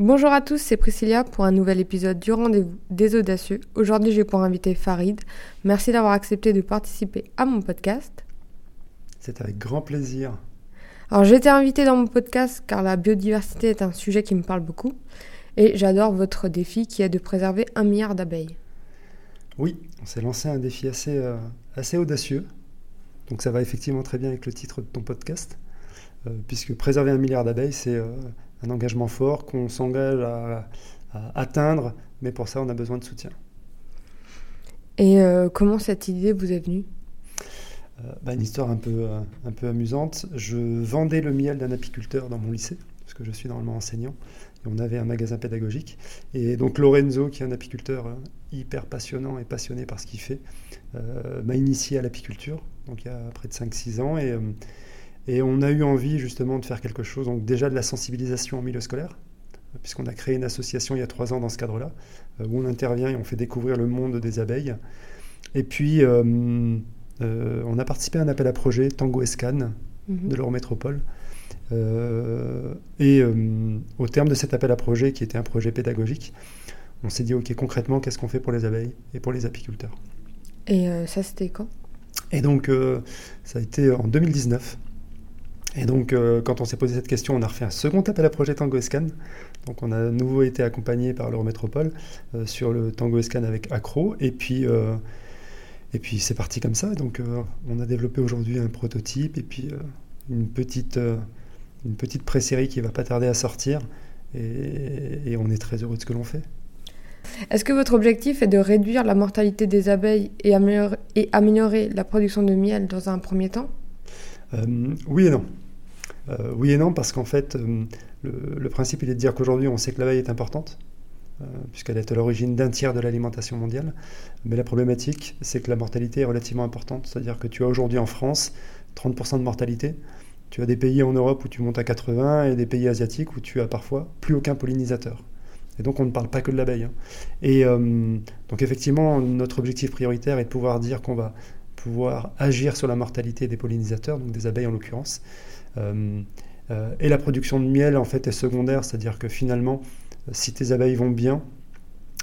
Bonjour à tous, c'est Priscilla pour un nouvel épisode du Rendez-vous des Audacieux. Aujourd'hui, j'ai pour inviter Farid. Merci d'avoir accepté de participer à mon podcast. C'est avec grand plaisir. Alors, j'ai été invitée dans mon podcast car la biodiversité est un sujet qui me parle beaucoup et j'adore votre défi qui est de préserver un milliard d'abeilles. Oui, on s'est lancé un défi assez, euh, assez audacieux. Donc, ça va effectivement très bien avec le titre de ton podcast, euh, puisque préserver un milliard d'abeilles, c'est. Euh, un engagement fort qu'on s'engage à, atteindre, mais pour ça, on a besoin de soutien. Et euh, comment cette idée vous est venue? Euh, bah, Une histoire un peu, euh, un peu amusante. Je vendais le miel d'un apiculteur dans mon lycée, parce que je suis normalement enseignant, et on avait un magasin pédagogique. Et donc Lorenzo, qui est un apiculteur hyper passionnant et passionné par ce qu'il fait, m'a initié à l'apiculture, donc il y a près de 5-6 ans. Et, et on a eu envie justement de faire quelque chose, donc déjà de la sensibilisation en milieu scolaire, puisqu'on a créé une association il y a trois ans dans ce cadre-là, euh, où on intervient et on fait découvrir le monde des abeilles. Et puis, euh, euh, on a participé à un appel à projet Tango Escan mhm. de l'Eurométropole. et au terme de cet appel à projet, qui était un projet pédagogique, on s'est dit, OK, concrètement, qu'est-ce qu'on fait pour les abeilles et pour les apiculteurs? Et ça, c'était quand? Et donc, ça a été en 2019. Et donc, euh, quand on s'est posé cette question, on a refait un second appel à projet Tango Escan. Donc, on a à nouveau été accompagné par l'Eurométropole euh, sur le Tango Escan avec Acro. Et puis, euh, et puis c'est parti comme ça. Donc, on a développé aujourd'hui un prototype et puis une petite, une petite pré-série qui va pas tarder à sortir. Et, on est très heureux de ce que l'on fait. Est-ce que votre objectif est de réduire la mortalité des abeilles et et améliorer la production de miel dans un premier temps? Euh, oui et non. Euh, oui et non, parce qu'en fait, euh, le, principe, il est de dire qu'aujourd'hui, on sait que l'abeille est importante, puisqu'elle est à l'origine d'un tiers de l'alimentation mondiale. Mais la problématique, c'est que la mortalité est relativement importante. C'est-à-dire que tu as aujourd'hui en France 30% de mortalité. Tu as des pays en Europe où tu montes à 80 et des pays asiatiques où tu as parfois plus aucun pollinisateur. Et donc on ne parle pas que de l'abeille. Hein. Et donc effectivement, notre objectif prioritaire est de pouvoir dire qu'on va pouvoir agir sur la mortalité des pollinisateurs, donc des abeilles en l'occurrence. Euh, euh, et la production de miel en fait est secondaire, c'est-à-dire que finalement, si tes abeilles vont bien,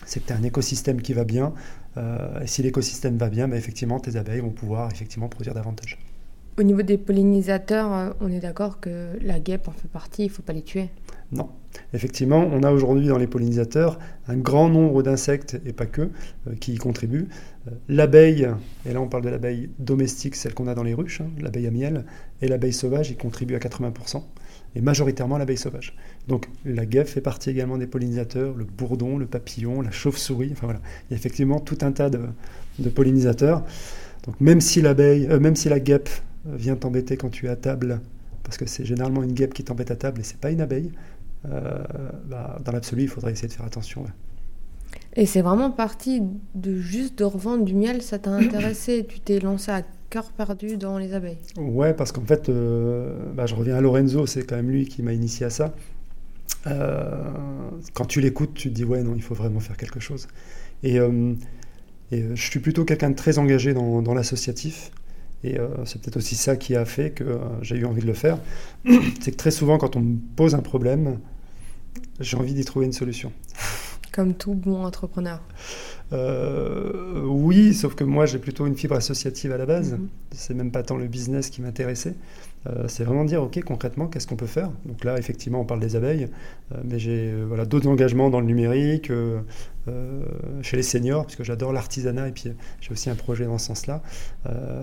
c'est que tu as un écosystème qui va bien. Euh, et si l'écosystème va bien, bah, effectivement, tes abeilles vont pouvoir effectivement produire davantage. Au niveau des pollinisateurs, on est d'accord que la guêpe en fait partie, il ne faut pas les tuer. Non. Effectivement, on a aujourd'hui dans les pollinisateurs un grand nombre d'insectes, et pas que, euh, qui y contribuent. Euh, l'abeille, et là on parle de l'abeille domestique, celle qu'on a dans les ruches, hein, l'abeille à miel, et l'abeille sauvage, y contribue à 80%, et majoritairement l'abeille sauvage. Donc la guêpe fait partie également des pollinisateurs, le bourdon, le papillon, la chauve-souris, enfin voilà, il y a effectivement tout un tas de, pollinisateurs. Donc même si l'abeille, euh, même si la guêpe vient t'embêter quand tu es à table, parce que c'est généralement une guêpe qui t'embête à table et c'est pas une abeille, bah, dans l'absolu, il faudrait essayer de faire attention. Et c'est vraiment parti de juste de revendre du miel, ça t'a intéressé Tu t'es lancé à cœur perdu dans les abeilles Ouais, parce qu'en fait, euh, bah, je reviens à Lorenzo, c'est quand même lui qui m'a initié à ça. Euh, quand tu l'écoutes, tu te dis ouais, non, il faut vraiment faire quelque chose. Et, je suis plutôt quelqu'un de très engagé dans, dans l'associatif. Et c'est peut-être aussi ça qui a fait que j'ai eu envie de le faire. c'est que très souvent, quand on me pose un problème, j'ai envie d'y trouver une solution. Comme tout bon entrepreneur. Euh, oui, sauf que moi j'ai plutôt une fibre associative à la base. Mhm. C'est même pas tant le business qui m'intéressait. Euh, c'est vraiment dire ok concrètement qu'est-ce qu'on peut faire? Donc là effectivement on parle des abeilles, euh, mais j'ai voilà d'autres engagements dans le numérique, chez les seniors parce que j'adore l'artisanat et puis j'ai aussi un projet dans ce sens-là,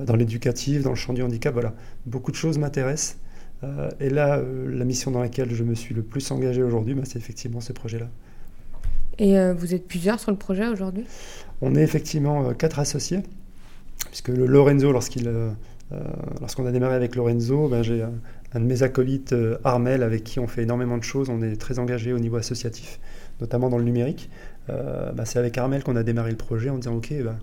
dans l'éducatif, dans le champ du handicap. Voilà, beaucoup de choses m'intéressent. Euh, et là, euh, la mission dans laquelle je me suis le plus engagé aujourd'hui, bah, c'est effectivement ce projet-là. Et euh, vous êtes plusieurs sur le projet aujourd'hui? On est effectivement quatre associés, puisque le Lorenzo, lorsqu'il, lorsqu'on a démarré avec Lorenzo, ben, j'ai un, de mes acolytes, Armel, avec qui on fait énormément de choses. On est très engagé au niveau associatif, notamment dans le numérique. Ben, c'est avec Armel qu'on a démarré le projet en disant, OK, ben,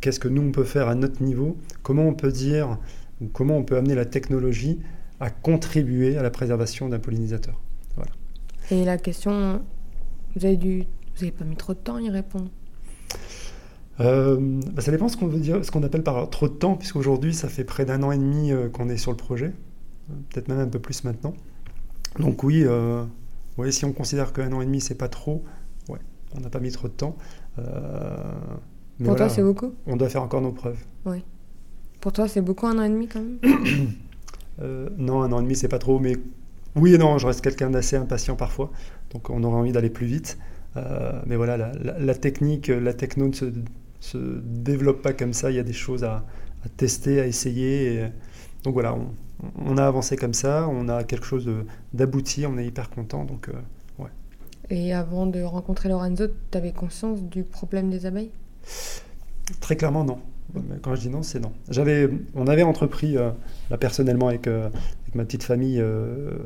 qu'est-ce que nous, on peut faire à notre niveau? Comment on peut dire, ou comment on peut amener la technologie à contribuer à la préservation d'un pollinisateur. Voilà. Et la question, vous avez dû, vous n'avez pas mis trop de temps à y répondre? Euh, bah, ça dépend ce qu'on veut dire, ce qu'on appelle par trop de temps, puisqu'aujourd'hui ça fait près d'un an et demi euh, qu'on est sur le projet, peut-être même un peu plus maintenant. Donc oui, euh, ouais, si on considère qu'un an et demi, c'est pas trop, ouais, on n'a pas mis trop de temps. Euh, mais Pour toi, c'est beaucoup? On doit faire encore nos preuves. Pour toi, c'est beaucoup un an et demi quand même? Euh, non, un an et demi, c'est pas trop, mais oui et non, je reste quelqu'un d'assez impatient parfois, donc on aurait envie d'aller plus vite. Euh, mais voilà, la, la- la technique, la techno ne se, se développe pas comme ça, il y a des choses à, à tester, à essayer. et- donc voilà, on, on a avancé comme ça, on a quelque chose d'abouti, on est hyper content. Donc euh, Et avant de rencontrer Lorenzo, tu avais conscience du problème des abeilles? Très clairement, non. Quand je dis non, c'est non. J'avais, on avait entrepris, euh, là, personnellement, avec, euh, avec ma petite famille, euh,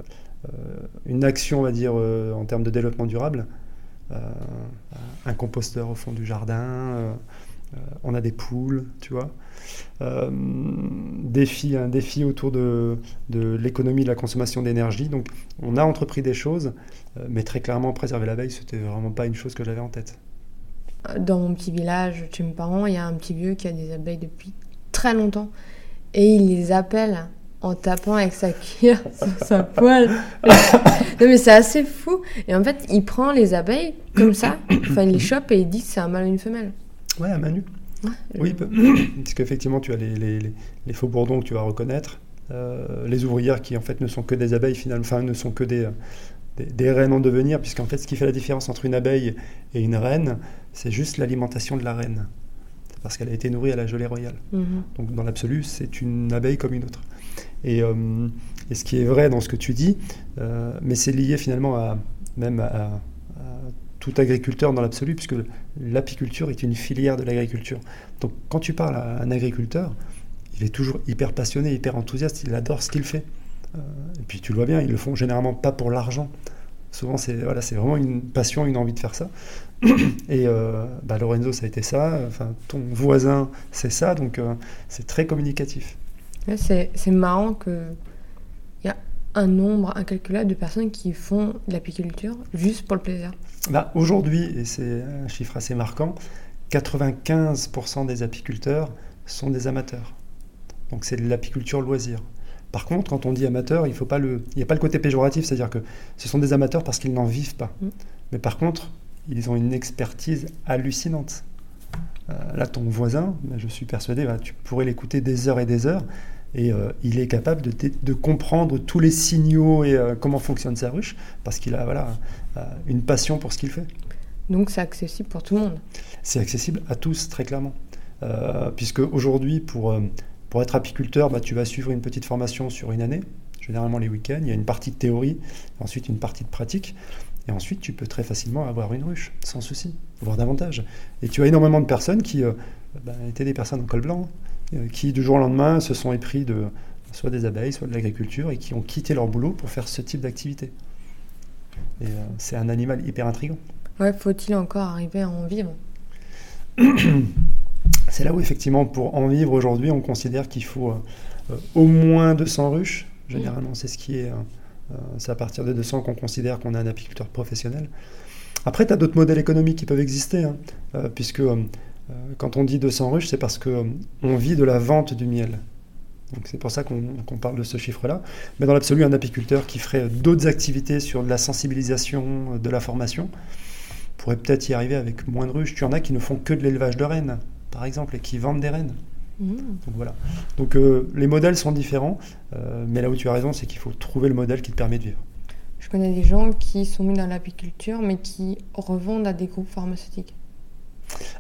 une action, on va dire, en termes de développement durable. Un composteur au fond du jardin, on a des poules, tu vois. Défi, un défi autour de, l'économie de la consommation d'énergie. Donc, on a entrepris des choses, mais très clairement, préserver l'abeille, c'était vraiment pas une chose que j'avais en tête. Dans mon petit village, chez mes parents, il y a un petit vieux qui a des abeilles depuis très longtemps. Et il les appelle en tapant avec sa cuillère sur sa poêle. non mais c'est assez fou. Et en fait, il prend les abeilles comme ça, enfin il les chope et il dit que c'est un mâle et une femelle. Ouais, à Manu. Ouais. Oui, parce qu'effectivement, tu as les, les, les- les faux bourdons que tu vas reconnaître, euh, les ouvrières qui en fait ne sont que des abeilles finalement, enfin ne sont que des, euh, des, des reines en devenir, puisqu'en fait, ce qui fait la différence entre une abeille et une reine, c'est juste l'alimentation de la reine. C'est parce qu'elle a été nourrie à la gelée royale. Mhm. Donc dans l'absolu, c'est une abeille comme une autre. Et, euh, et ce qui est vrai dans ce que tu dis, euh, mais c'est lié finalement à même à, à tout agriculteur dans l'absolu, puisque l'apiculture est une filière de l'agriculture. Donc quand tu parles à un agriculteur, il est toujours hyper passionné, hyper enthousiaste, il adore ce qu'il fait. Euh, et puis tu le vois bien, ils le font généralement pas pour l'argent. Souvent, c'est voilà, c'est vraiment une passion, une envie de faire ça. Et euh, bah, Lorenzo, ça a été ça. Enfin, ton voisin, c'est ça. Donc, euh, c'est très communicatif. Ouais, c'est c'est marrant que il y a un nombre incalculable de personnes qui font de l'apiculture juste pour le plaisir. Bah, Aujourd'hui, et c'est un chiffre assez marquant, 95% des apiculteurs sont des amateurs. Donc, c'est de l'apiculture loisir. Par contre, quand on dit amateur, il faut pas le, il n'y a pas le côté péjoratif, c'est-à-dire que ce sont des amateurs parce qu'ils n'en vivent pas. Mm. Mais par contre, ils ont une expertise hallucinante. Euh, là, ton voisin, bah, je suis persuadé, bah, tu pourrais l'écouter des heures et des heures, et euh, il est capable de, comprendre tous les signaux et euh, comment fonctionne sa ruche, parce qu'il a voilà, une passion pour ce qu'il fait. Donc c'est accessible pour tout le monde. C'est accessible à tous, très clairement. Puisque aujourd'hui, pour, pour être apiculteur, bah, tu vas suivre une petite formation sur une année, généralement les week-ends. Il y a une partie de théorie, ensuite une partie de pratique. Et ensuite, tu peux très facilement avoir une ruche, sans souci, voire davantage. Et tu as énormément de personnes qui euh, bah, étaient des personnes en col blanc, euh, qui du jour au lendemain se sont épris de soit des abeilles, soit de l'agriculture, et qui ont quitté leur boulot pour faire ce type d'activité. Et euh, c'est un animal hyper intrigant. Ouais, faut-il encore arriver à en vivre? C'est là où effectivement, pour en vivre aujourd'hui, on considère qu'il faut au moins 200 ruches. Généralement, c'est ce qui est. euh, c'est à partir de 200 qu'on considère qu'on est un apiculteur professionnel. Après, tu as d'autres modèles économiques qui peuvent exister, hein, euh, puisque euh, quand on dit 200 ruches, c'est parce qu'on on vit de la vente du miel. C'est pour ça qu'on parle de ce chiffre-là. Mais dans l'absolu, un apiculteur qui ferait d'autres activités sur de la sensibilisation, de la formation, pourrait peut-être y arriver avec moins de ruches. Tu en as qui ne font que de l'élevage de rennes, par exemple, et qui vendent des rennes. Mhm. Donc voilà. Donc euh, les modèles sont différents, euh, mais là où tu as raison, c'est qu'il faut trouver le modèle qui te permet de vivre. Je connais des gens qui sont mis dans l'apiculture mais qui revendent à des groupes pharmaceutiques.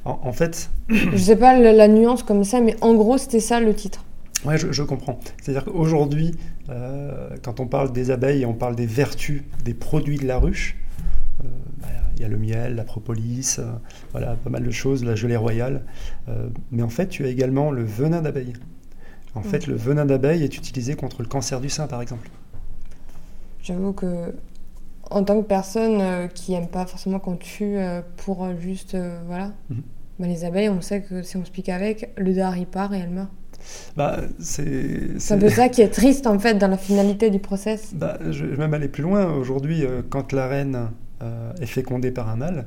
En, en fait, Je sais pas la, la nuance comme ça, mais en gros c'était ça le titre. ouais, je, je comprends. C'est-à-dire qu'aujourd'hui, euh, quand on parle des abeilles et on parle des vertus des produits de la ruche, bah, il y a le miel, la propolis, euh, voilà, pas mal de choses, la gelée royale. Euh, mais en fait, tu as également le venin d'abeille. En fait, le venin d'abeille est utilisé contre le cancer du sein, par exemple. J'avoue que en tant que personne euh, qui aime pas forcément qu'on tue euh, pour juste euh, voilà, Mhm. bah, les abeilles on sait que si on se pique avec, le dard il part et elle meurt. Bah, c'est un peu ça qui est triste en fait dans la finalité du process. Bah, je vais même aller plus loin. Aujourd'hui, quand la reine euh, est fécondée par un mâle,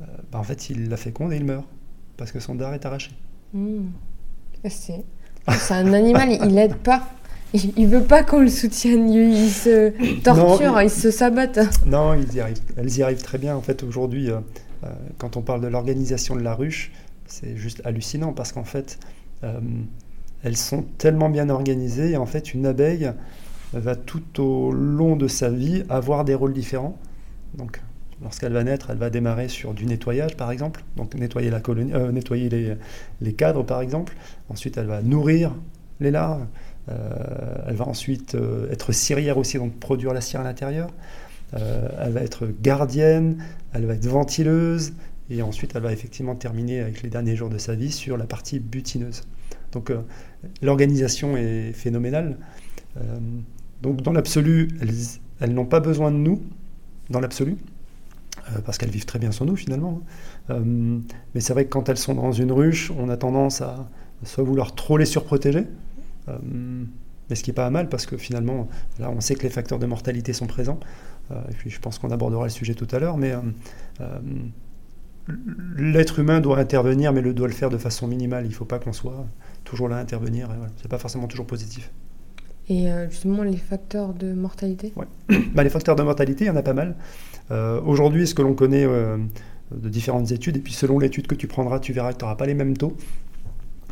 euh, bah, en fait, il la féconde et il meurt. Parce que son dard est arraché. Et C'est c'est un animal, il, aide pas. il, il veut pas qu'on le soutienne, il, il se torture, Non, il... se sabote. Non, ils y arrivent. elles y arrivent très bien. En fait, aujourd'hui, euh, euh, quand on parle de l'organisation de la ruche, c'est juste hallucinant parce qu'en fait, euh, elles sont tellement bien organisées. Et en fait, une abeille va tout au long de sa vie avoir des rôles différents. Donc, lorsqu'elle va naître, elle va démarrer sur du nettoyage, par exemple. Donc, nettoyer, la colonie, euh, nettoyer les, les cadres, par exemple. Ensuite, elle va nourrir les larves. Euh, elle va ensuite euh, être cirière aussi, donc produire la cire à l'intérieur. Elle va être gardienne, elle va être ventileuse, et ensuite elle va effectivement terminer avec les derniers jours de sa vie sur la partie butineuse. Donc l'organisation est phénoménale. Donc dans l'absolu, elles, elles n'ont pas besoin de nous, dans l'absolu, parce qu'elles vivent très bien sans nous finalement. hein. Euh, mais c'est vrai que quand elles sont dans une ruche, on a tendance à soit vouloir trop les surprotéger, euh, mais ce qui n'est pas mal parce que finalement, là on sait que les facteurs de mortalité sont présents, Euh, et puis je pense qu'on abordera le sujet tout à l'heure, mais euh, euh, l'être humain doit intervenir, mais le doit le faire de façon minimale. Il ne faut pas qu'on soit toujours là à intervenir. voilà. C'est pas forcément toujours positif. Et euh, justement, les facteurs de mortalité? Bah, les facteurs de mortalité, il y en a pas mal. Euh, Aujourd'hui, ce que l'on connaît euh, de différentes études, et puis selon l'étude que tu prendras, tu verras que tu n'auras pas les mêmes taux.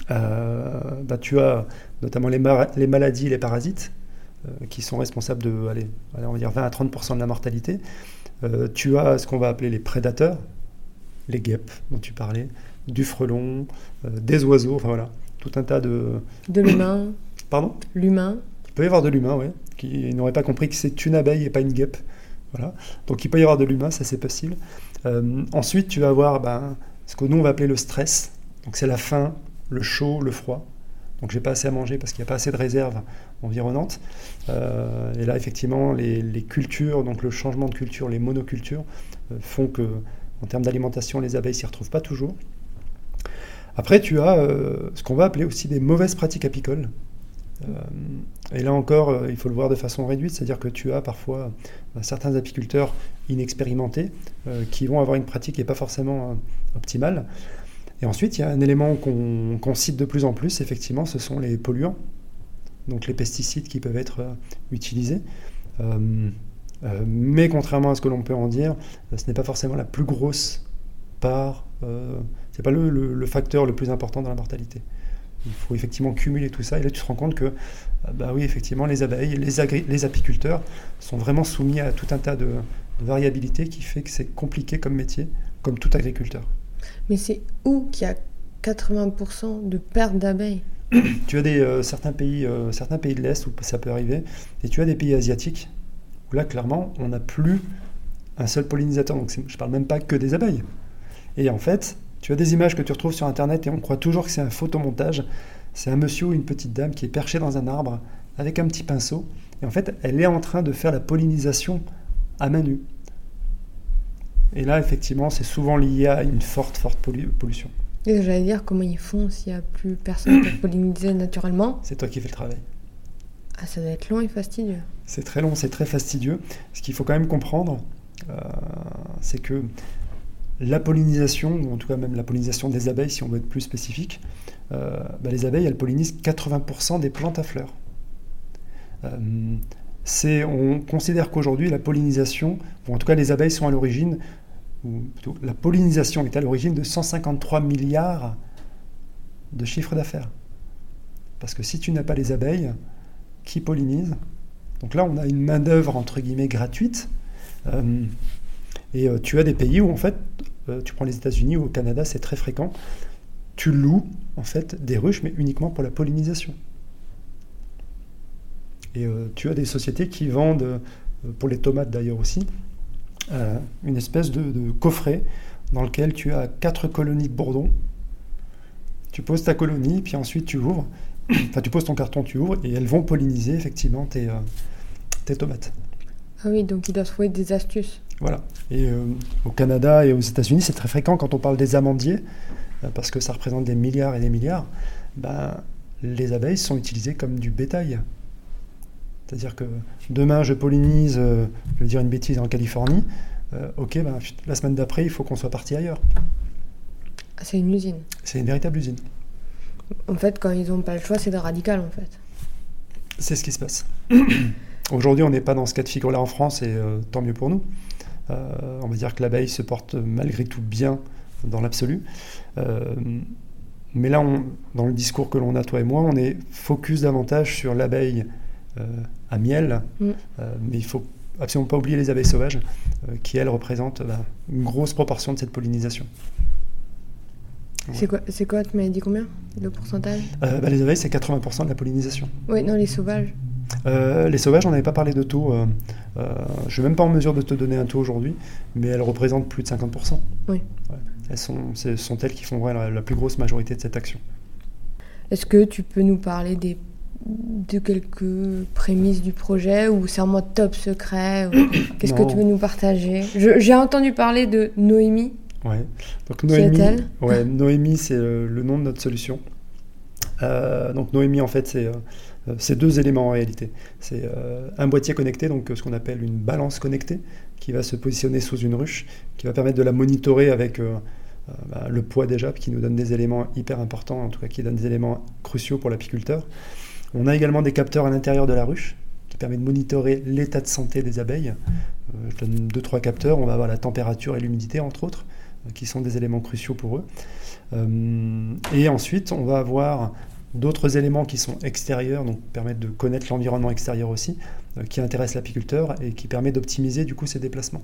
Bah, tu as notamment les, maladies et les parasites qui sont responsables de, allez, allez, on va dire 20 à 30 de la mortalité. Euh, tu as ce qu'on va appeler les prédateurs, les guêpes dont tu parlais, du frelon, euh, des oiseaux, enfin voilà, tout un tas de. De l'humain Pardon? L'humain il peut y avoir de l'humain, oui, qui n'aurait pas compris que c'est une abeille et pas une guêpe. Donc il peut y avoir de l'humain, ça c'est possible. Euh, ensuite, tu vas avoir ben, ce que nous on va appeler le stress. Donc c'est la faim, le chaud, le froid. Donc j'ai pas assez à manger parce qu'il n'y a pas assez de réserves environnantes. Euh, et là, effectivement, les, cultures, donc le changement de culture, les monocultures, euh, font que, en termes d'alimentation, les abeilles s'y retrouvent pas toujours. Après, tu as ce qu'on va appeler aussi des mauvaises pratiques apicoles. Et là encore, euh, il faut le voir de façon réduite, c'est-à-dire que tu as parfois euh, certains apiculteurs inexpérimentés euh, qui vont avoir une pratique qui n'est pas forcément optimale. Et ensuite, il y a un élément qu'on cite de plus en plus, effectivement, ce sont les polluants, donc les pesticides qui peuvent être utilisés. Mais contrairement à ce que l'on peut en dire, ce n'est pas forcément la plus grosse part, euh, c'est pas le facteur le plus important dans la mortalité. Il faut effectivement cumuler tout ça, et là tu te rends compte que, euh, bah oui, effectivement, les abeilles, les, agri- les apiculteurs sont vraiment soumis à tout un tas de, de variabilités qui fait que c'est compliqué comme métier, comme tout agriculteur. Mais c'est où qu'il y a 80% de perte d'abeilles? Tu as des, euh, certains, pays, euh, certains pays de l'Est où ça peut arriver, et tu as des pays asiatiques où là, clairement, on n'a plus un seul pollinisateur. Donc, je ne parle même pas que des abeilles. Et en fait, tu as des images que tu retrouves sur Internet et on croit toujours que c'est un photomontage. C'est un monsieur ou une petite dame qui est perché dans un arbre avec un petit pinceau. Et en fait, elle est en train de faire la pollinisation à main nue. Et là, effectivement, c'est souvent lié à une forte, forte pollu- pollution. Et J'allais dire comment ils font s'il n'y a plus personne pour polliniser naturellement. C'est toi qui fais le travail. Ah, ça doit être long et fastidieux. C'est très long, c'est très fastidieux. Ce qu'il faut quand même comprendre, euh, c'est que la pollinisation, ou en tout cas même la pollinisation des abeilles, si on veut être plus spécifique, euh, bah, les abeilles, elles pollinisent 80% des plantes à fleurs. Euh, on considère qu'aujourd'hui, la pollinisation, ou en tout cas les abeilles sont à l'origine, ou plutôt la pollinisation est à l'origine de 153 milliards de chiffres d'affaires. Parce que si tu n'as pas les abeilles qui pollinisent, donc là on a une main-d'œuvre entre guillemets gratuite, euh, et tu as des pays où en fait, euh, tu prends les États-Unis ou au Canada, c'est très fréquent, tu loues en fait des ruches, mais uniquement pour la pollinisation. Et euh, tu as des sociétés qui vendent, euh, pour les tomates d'ailleurs aussi, une espèce de, coffret dans lequel tu as quatre colonies de bourdons. Tu poses ta colonie, puis ensuite tu ouvres, enfin tu poses ton carton, tu ouvres, et elles vont polliniser effectivement tes tomates. Ah oui, donc ils doivent trouver des astuces. Voilà. Et euh, au Canada et aux États-Unis, c'est très fréquent quand on parle des amandiers, euh, parce que ça représente des milliards et des milliards. Ben, les abeilles sont utilisées comme du bétail. C'est-à-dire que demain, je pollinise, euh, je vais dire une bêtise, en Californie. ok, ben, la semaine d'après, il faut qu'on soit parti ailleurs. Ah, c'est une usine. C'est une véritable usine. En fait, quand ils n'ont pas le choix, c'est de radical en fait. C'est ce qui se passe. Aujourd'hui, on n'est pas dans ce cas de figure-là en France et euh, tant mieux pour nous. Euh, on va dire que l'abeille se porte malgré tout bien dans l'absolu. Euh, mais là, on, dans le discours que l'on a, toi et moi, on est focus davantage sur l'abeille à miel. Mm. mais il faut absolument pas oublier les abeilles sauvages, qui elles représentent bah, une grosse proportion de cette pollinisation. C'est quoi, quoi Tu m'avais dit combien Le pourcentage? Bah, Les abeilles, c'est 80% de la pollinisation. Oui, non, les sauvages euh, les sauvages, on n'avait pas parlé de taux. Euh, euh, je ne suis même pas en mesure de te donner un taux aujourd'hui, mais elles représentent plus de 50%. Oui. Elles sont, ce sont elles qui font la, plus grosse majorité de cette action. Est-ce que tu peux nous parler des, de quelques prémices du projet ou c'est un top secret Qu'est-ce que tu veux nous partager? J'ai entendu parler de Noémie. Ouais. Donc Noémie, ouais, Noémie, c'est le, nom de notre solution. donc Noémie, en fait, c'est euh, c'est deux éléments en réalité. C'est euh, un boîtier connecté, donc ce qu'on appelle une balance connectée, qui va se positionner sous une ruche, qui va permettre de la monitorer avec euh, bah, le poids déjà, qui nous donne des éléments hyper importants, en tout cas qui donne des éléments cruciaux pour l'apiculteur. On a également des capteurs à l'intérieur de la ruche, qui permet de monitorer l'état de santé des abeilles. je donne deux, trois capteurs, on va avoir la température et l'humidité, entre autres, qui sont des éléments cruciaux pour eux. et ensuite, on va avoir d'autres éléments qui sont extérieurs, donc permettent de connaître l'environnement extérieur aussi, euh, qui intéressent l'apiculteur et qui permet d'optimiser du coup ses déplacements.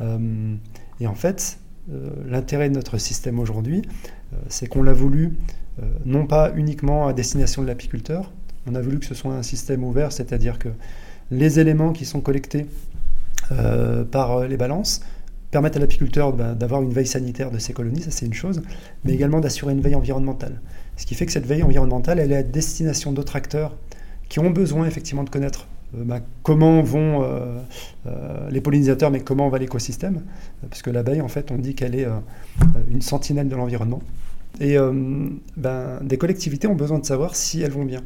Euh, et en fait, euh, l'intérêt de notre système aujourd'hui, c'est qu'on l'a voulu non pas uniquement à destination de l'apiculteur, on a voulu que ce soit un système ouvert, c'est-à-dire que les éléments qui sont collectés par les balances permettent à l'apiculteur ben, d'avoir une veille sanitaire de ses colonies, ça c'est une chose, mais également d'assurer une veille environnementale. Ce qui fait que cette veille environnementale, elle est à destination d'autres acteurs qui ont besoin effectivement de connaître euh, ben, comment vont euh, euh, les pollinisateurs, mais comment va l'écosystème. Parce que l'abeille, en fait, on dit qu'elle est une sentinelle de l'environnement. Et ben, des collectivités ont besoin de savoir si elles vont bien.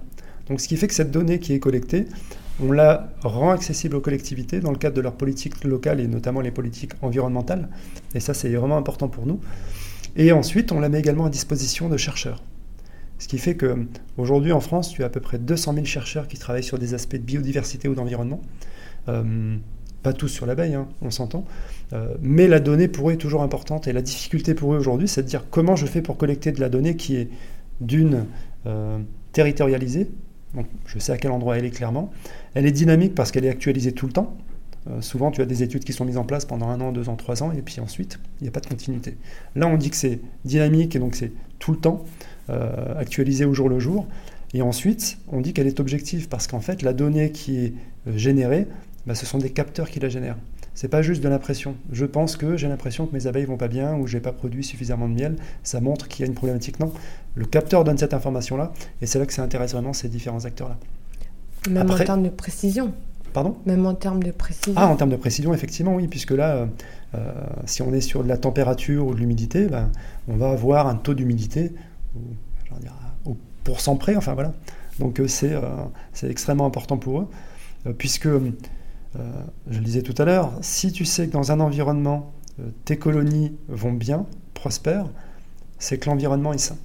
Donc ce qui fait que cette donnée qui est collectée, on la rend accessible aux collectivités dans le cadre de leurs politiques locales et notamment les politiques environnementales. Et ça, c'est vraiment important pour nous. Et ensuite, on la met également à disposition de chercheurs. Ce qui fait qu'aujourd'hui en France, tu as à peu près 200 000 chercheurs qui travaillent sur des aspects de biodiversité ou d'environnement. Euh, pas tous sur l'abeille, hein, on s'entend. Euh, mais la donnée pour eux est toujours importante. Et la difficulté pour eux aujourd'hui, c'est de dire comment je fais pour collecter de la donnée qui est d'une euh, territorialisée, donc je sais à quel endroit elle est clairement. Elle est dynamique parce qu'elle est actualisée tout le temps. Souvent, tu as des études qui sont mises en place pendant un an, deux ans, trois ans, et puis ensuite, il n'y a pas de continuité. Là, on dit que c'est dynamique et donc c'est tout le temps, euh, actualisé au jour le jour. Et ensuite, on dit qu'elle est objective parce qu'en fait, la donnée qui est euh, générée, bah, ce sont des capteurs qui la génèrent. C'est pas juste de l'impression. Je pense que j'ai l'impression que mes abeilles vont pas bien ou j'ai pas produit suffisamment de miel. Ça montre qu'il y a une problématique. Non, le capteur donne cette information-là et c'est là que ça intéresse vraiment ces différents acteurs-là. Même en termes de précision. Pardon? Même en termes de précision. Ah, en termes de précision, effectivement, oui, puisque là, euh, si on est sur de la température ou de l'humidité, ben, on va avoir un taux d'humidité au pourcent près, enfin voilà. Donc euh, c'est extrêmement important pour eux, puisque euh, je le disais tout à l'heure, si tu sais que dans un environnement, euh, tes colonies vont bien, prospèrent, c'est que l'environnement est sain.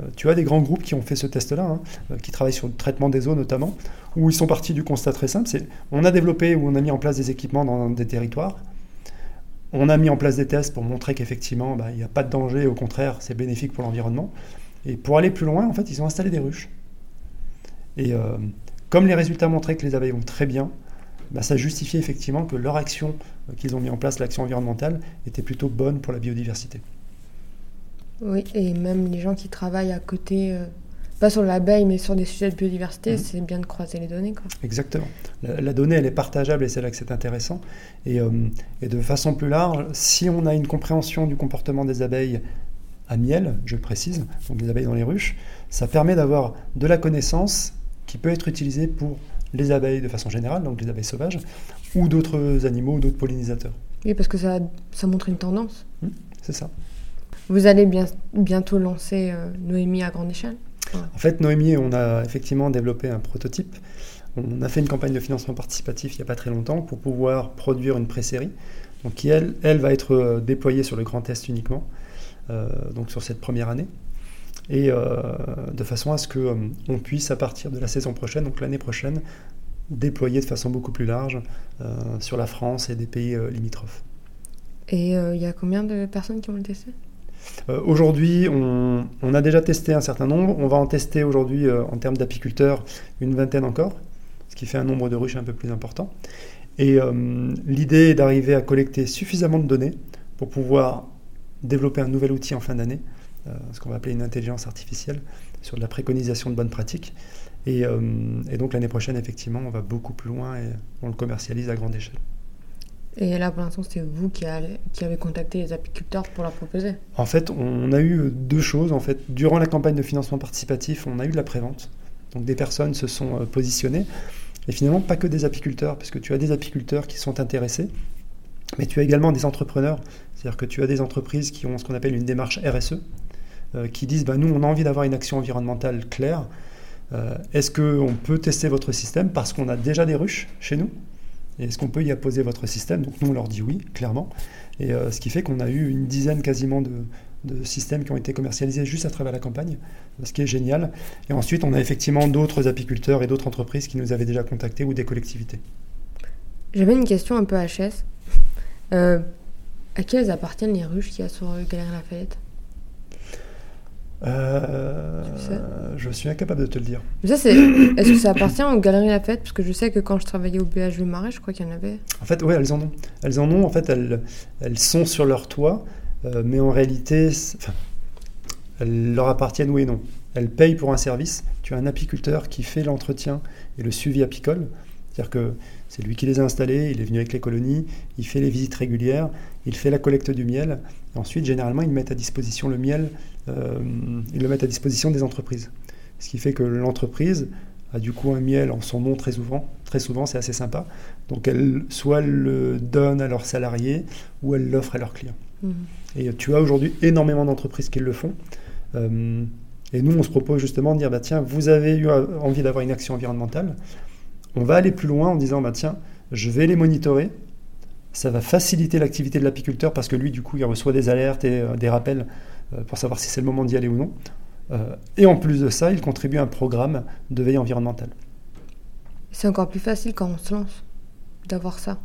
Euh, tu as des grands groupes qui ont fait ce test-là, hein, qui travaillent sur le traitement des eaux notamment, où ils sont partis du constat très simple, c'est on a développé ou on a mis en place des équipements dans des territoires, on a mis en place des tests pour montrer qu'effectivement, bah, il n'y a pas de danger, au contraire, c'est bénéfique pour l'environnement. Et pour aller plus loin, en fait, ils ont installé des ruches. Et comme les résultats montraient que les abeilles vont très bien, bah, ça justifiait effectivement que leur action euh, qu'ils ont mis en place, l'action environnementale, était plutôt bonne pour la biodiversité. Oui, et même les gens qui travaillent à côté, euh, pas sur l'abeille, mais sur des sujets de biodiversité, mhm. c'est bien de croiser les données. Quoi. Exactement. La, donnée, elle est partageable et c'est là que c'est intéressant. Et, euh, et, de façon plus large, si on a une compréhension du comportement des abeilles à miel, je précise, donc des abeilles dans les ruches, ça permet d'avoir de la connaissance qui peut être utilisée pour les abeilles de façon générale, donc les abeilles sauvages, ou d'autres animaux, d'autres pollinisateurs. Oui, parce que ça, ça montre une tendance. Mmh, c'est ça. Vous allez bien, bientôt lancer euh, Noémie à grande échelle? En fait, Noémie, on a effectivement développé un prototype. On a fait une campagne de financement participatif il n'y a pas très longtemps pour pouvoir produire une pré-série, donc qui, elle, elle, va être euh, déployée sur le grand test uniquement, donc sur cette première année. et de façon à ce qu'on on puisse, à partir de la saison prochaine, donc l'année prochaine, déployer de façon beaucoup plus large sur la France et des pays limitrophes. Et il y a combien de personnes qui ont le testé Aujourd'hui, on, on, a déjà testé un certain nombre. On va en tester aujourd'hui, en termes d'apiculteurs, une vingtaine encore, ce qui fait un nombre de ruches un peu plus important. Et l'idée est d'arriver à collecter suffisamment de données pour pouvoir développer un nouvel outil en fin d'année, euh, ce qu'on va appeler une intelligence artificielle, sur de la préconisation de bonnes pratiques. Et, euh, donc l'année prochaine, effectivement, on va beaucoup plus loin et on le commercialise à grande échelle. Et là, pour l'instant, c'est vous qui, qui, avez contacté les apiculteurs pour leur proposer En fait, on a eu deux choses. En fait, durant la campagne de financement participatif, on a eu de la prévente. Donc des personnes se sont euh, positionnées. Et finalement, pas que des apiculteurs, puisque tu as des apiculteurs qui sont intéressés, mais tu as également des entrepreneurs, c'est-à-dire que tu as des entreprises qui ont ce qu'on appelle une démarche RSE, euh, qui disent bah, nous, on a envie d'avoir une action environnementale claire. Euh, est-ce qu'on peut tester votre système parce qu'on a déjà des ruches chez nous? Est-ce qu'on peut y apposer votre système? Donc nous, on leur dit oui, clairement. Et euh, ce qui fait qu'on a eu une dizaine quasiment de, de systèmes qui ont été commercialisés juste à travers la campagne, ce qui est génial. Et ensuite, on a effectivement d'autres apiculteurs et d'autres entreprises qui nous avaient déjà contactés ou des collectivités. J'avais une question un peu HS. Euh, à qui elles appartiennent les ruches qu'il y a sur euh, Galerie Lafayette euh, je suis incapable de te le dire. Est-ce que ça appartient aux Galeries Lafayette Parce que je sais que quand je travaillais au BHV Marais, je crois qu'il y en avait. En fait, oui, elles en ont. Elles en ont. En fait, elles, elles sont sur leur toit, mais en réalité, elles leur appartiennent oui et non. Elles payent pour un service. Tu as un apiculteur qui fait l'entretien et le suivi apicole. C'est-à-dire que c'est lui qui les a installés, il est venu avec les colonies, il fait les visites régulières, il fait la collecte du miel. Et ensuite, généralement, ils mettent à disposition le miel, euh, ils le mettent à disposition des entreprises. Ce qui fait que l'entreprise a du coup un miel en son nom très souvent. Très souvent, c'est assez sympa. Donc, elle soit le donne à leurs salariés ou elle l'offre à leurs clients. Mmh. Et tu as aujourd'hui énormément d'entreprises qui le font. Euh, et nous, on se propose justement de dire, bah, tiens, vous avez eu envie d'avoir une action environnementale on va aller plus loin en disant, bah, tiens, je vais les monitorer. Ça va faciliter l'activité de l'apiculteur parce que lui, du coup, il reçoit des alertes et euh, des rappels euh, pour savoir si c'est le moment d'y aller ou non. Euh, et en plus de ça, il contribue à un programme de veille environnementale. C'est encore plus facile quand on se lance d'avoir ça.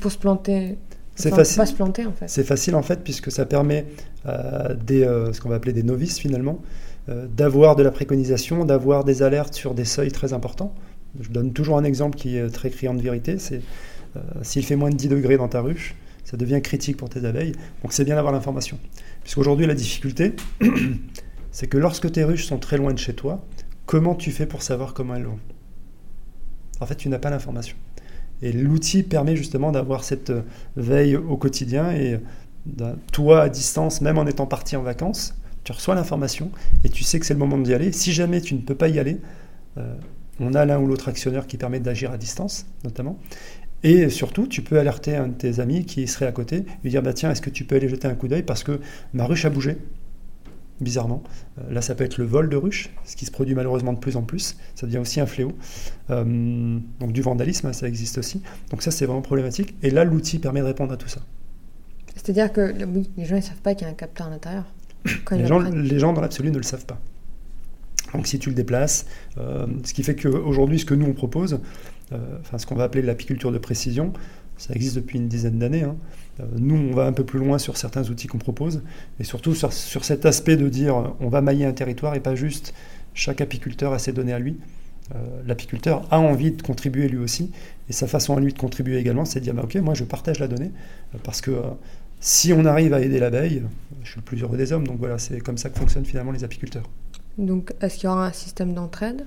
Pour, se planter. C'est facile. Pas se planter en fait. C'est facile en fait puisque ça permet à des, ce qu'on va appeler des novices finalement d'avoir de la préconisation, d'avoir des alertes sur des seuils très importants. Je donne toujours un exemple qui est très criant de vérité, c'est euh, s'il fait moins de 10 degrés dans ta ruche, ça devient critique pour tes abeilles, donc c'est bien d'avoir l'information. Puisqu'aujourd'hui la difficulté, c'est que lorsque tes ruches sont très loin de chez toi, comment tu fais pour savoir comment elles vont? En fait, tu n'as pas l'information. Et l'outil permet justement d'avoir cette euh, veille au quotidien et euh, toi à distance, même en étant parti en vacances, tu reçois l'information et tu sais que c'est le moment d'y aller. Si jamais tu ne peux pas y aller, on a l'un ou l'autre actionneur qui permet d'agir à distance, notamment. Et surtout, tu peux alerter un de tes amis qui serait à côté, lui dire bah, Tiens, est-ce que tu peux aller jeter un coup d'œil parce que ma ruche a bougé Bizarrement. Euh, là, ça peut être le vol de ruche, ce qui se produit malheureusement de plus en plus. Ça devient aussi un fléau. Euh, donc, du vandalisme, ça existe aussi. Donc, ça, c'est vraiment problématique. Et là, l'outil permet de répondre à tout ça. C'est-à-dire que oui, les gens ne savent pas qu'il y a un capteur à l'intérieur. Les gens, les gens, dans l'absolu, ne le savent pas. Donc si tu le déplaces, euh, ce qui fait qu'aujourd'hui, ce que nous on propose, euh, enfin ce qu'on va appeler l'apiculture de précision, ça existe depuis une dizaine d'années. Hein. Euh, nous, on va un peu plus loin sur certains outils qu'on propose, et surtout sur, cet aspect de dire on va mailler un territoire et pas juste chaque apiculteur a ses données à lui. L'apiculteur a envie de contribuer lui aussi, et sa façon à lui de contribuer également, c'est de dire bah, ok, moi je partage la donnée, parce que si on arrive à aider l'abeille, je suis le plus heureux des hommes, donc voilà, c'est comme ça que fonctionnent finalement les apiculteurs. Donc, est-ce qu'il y aura un système d'entraide?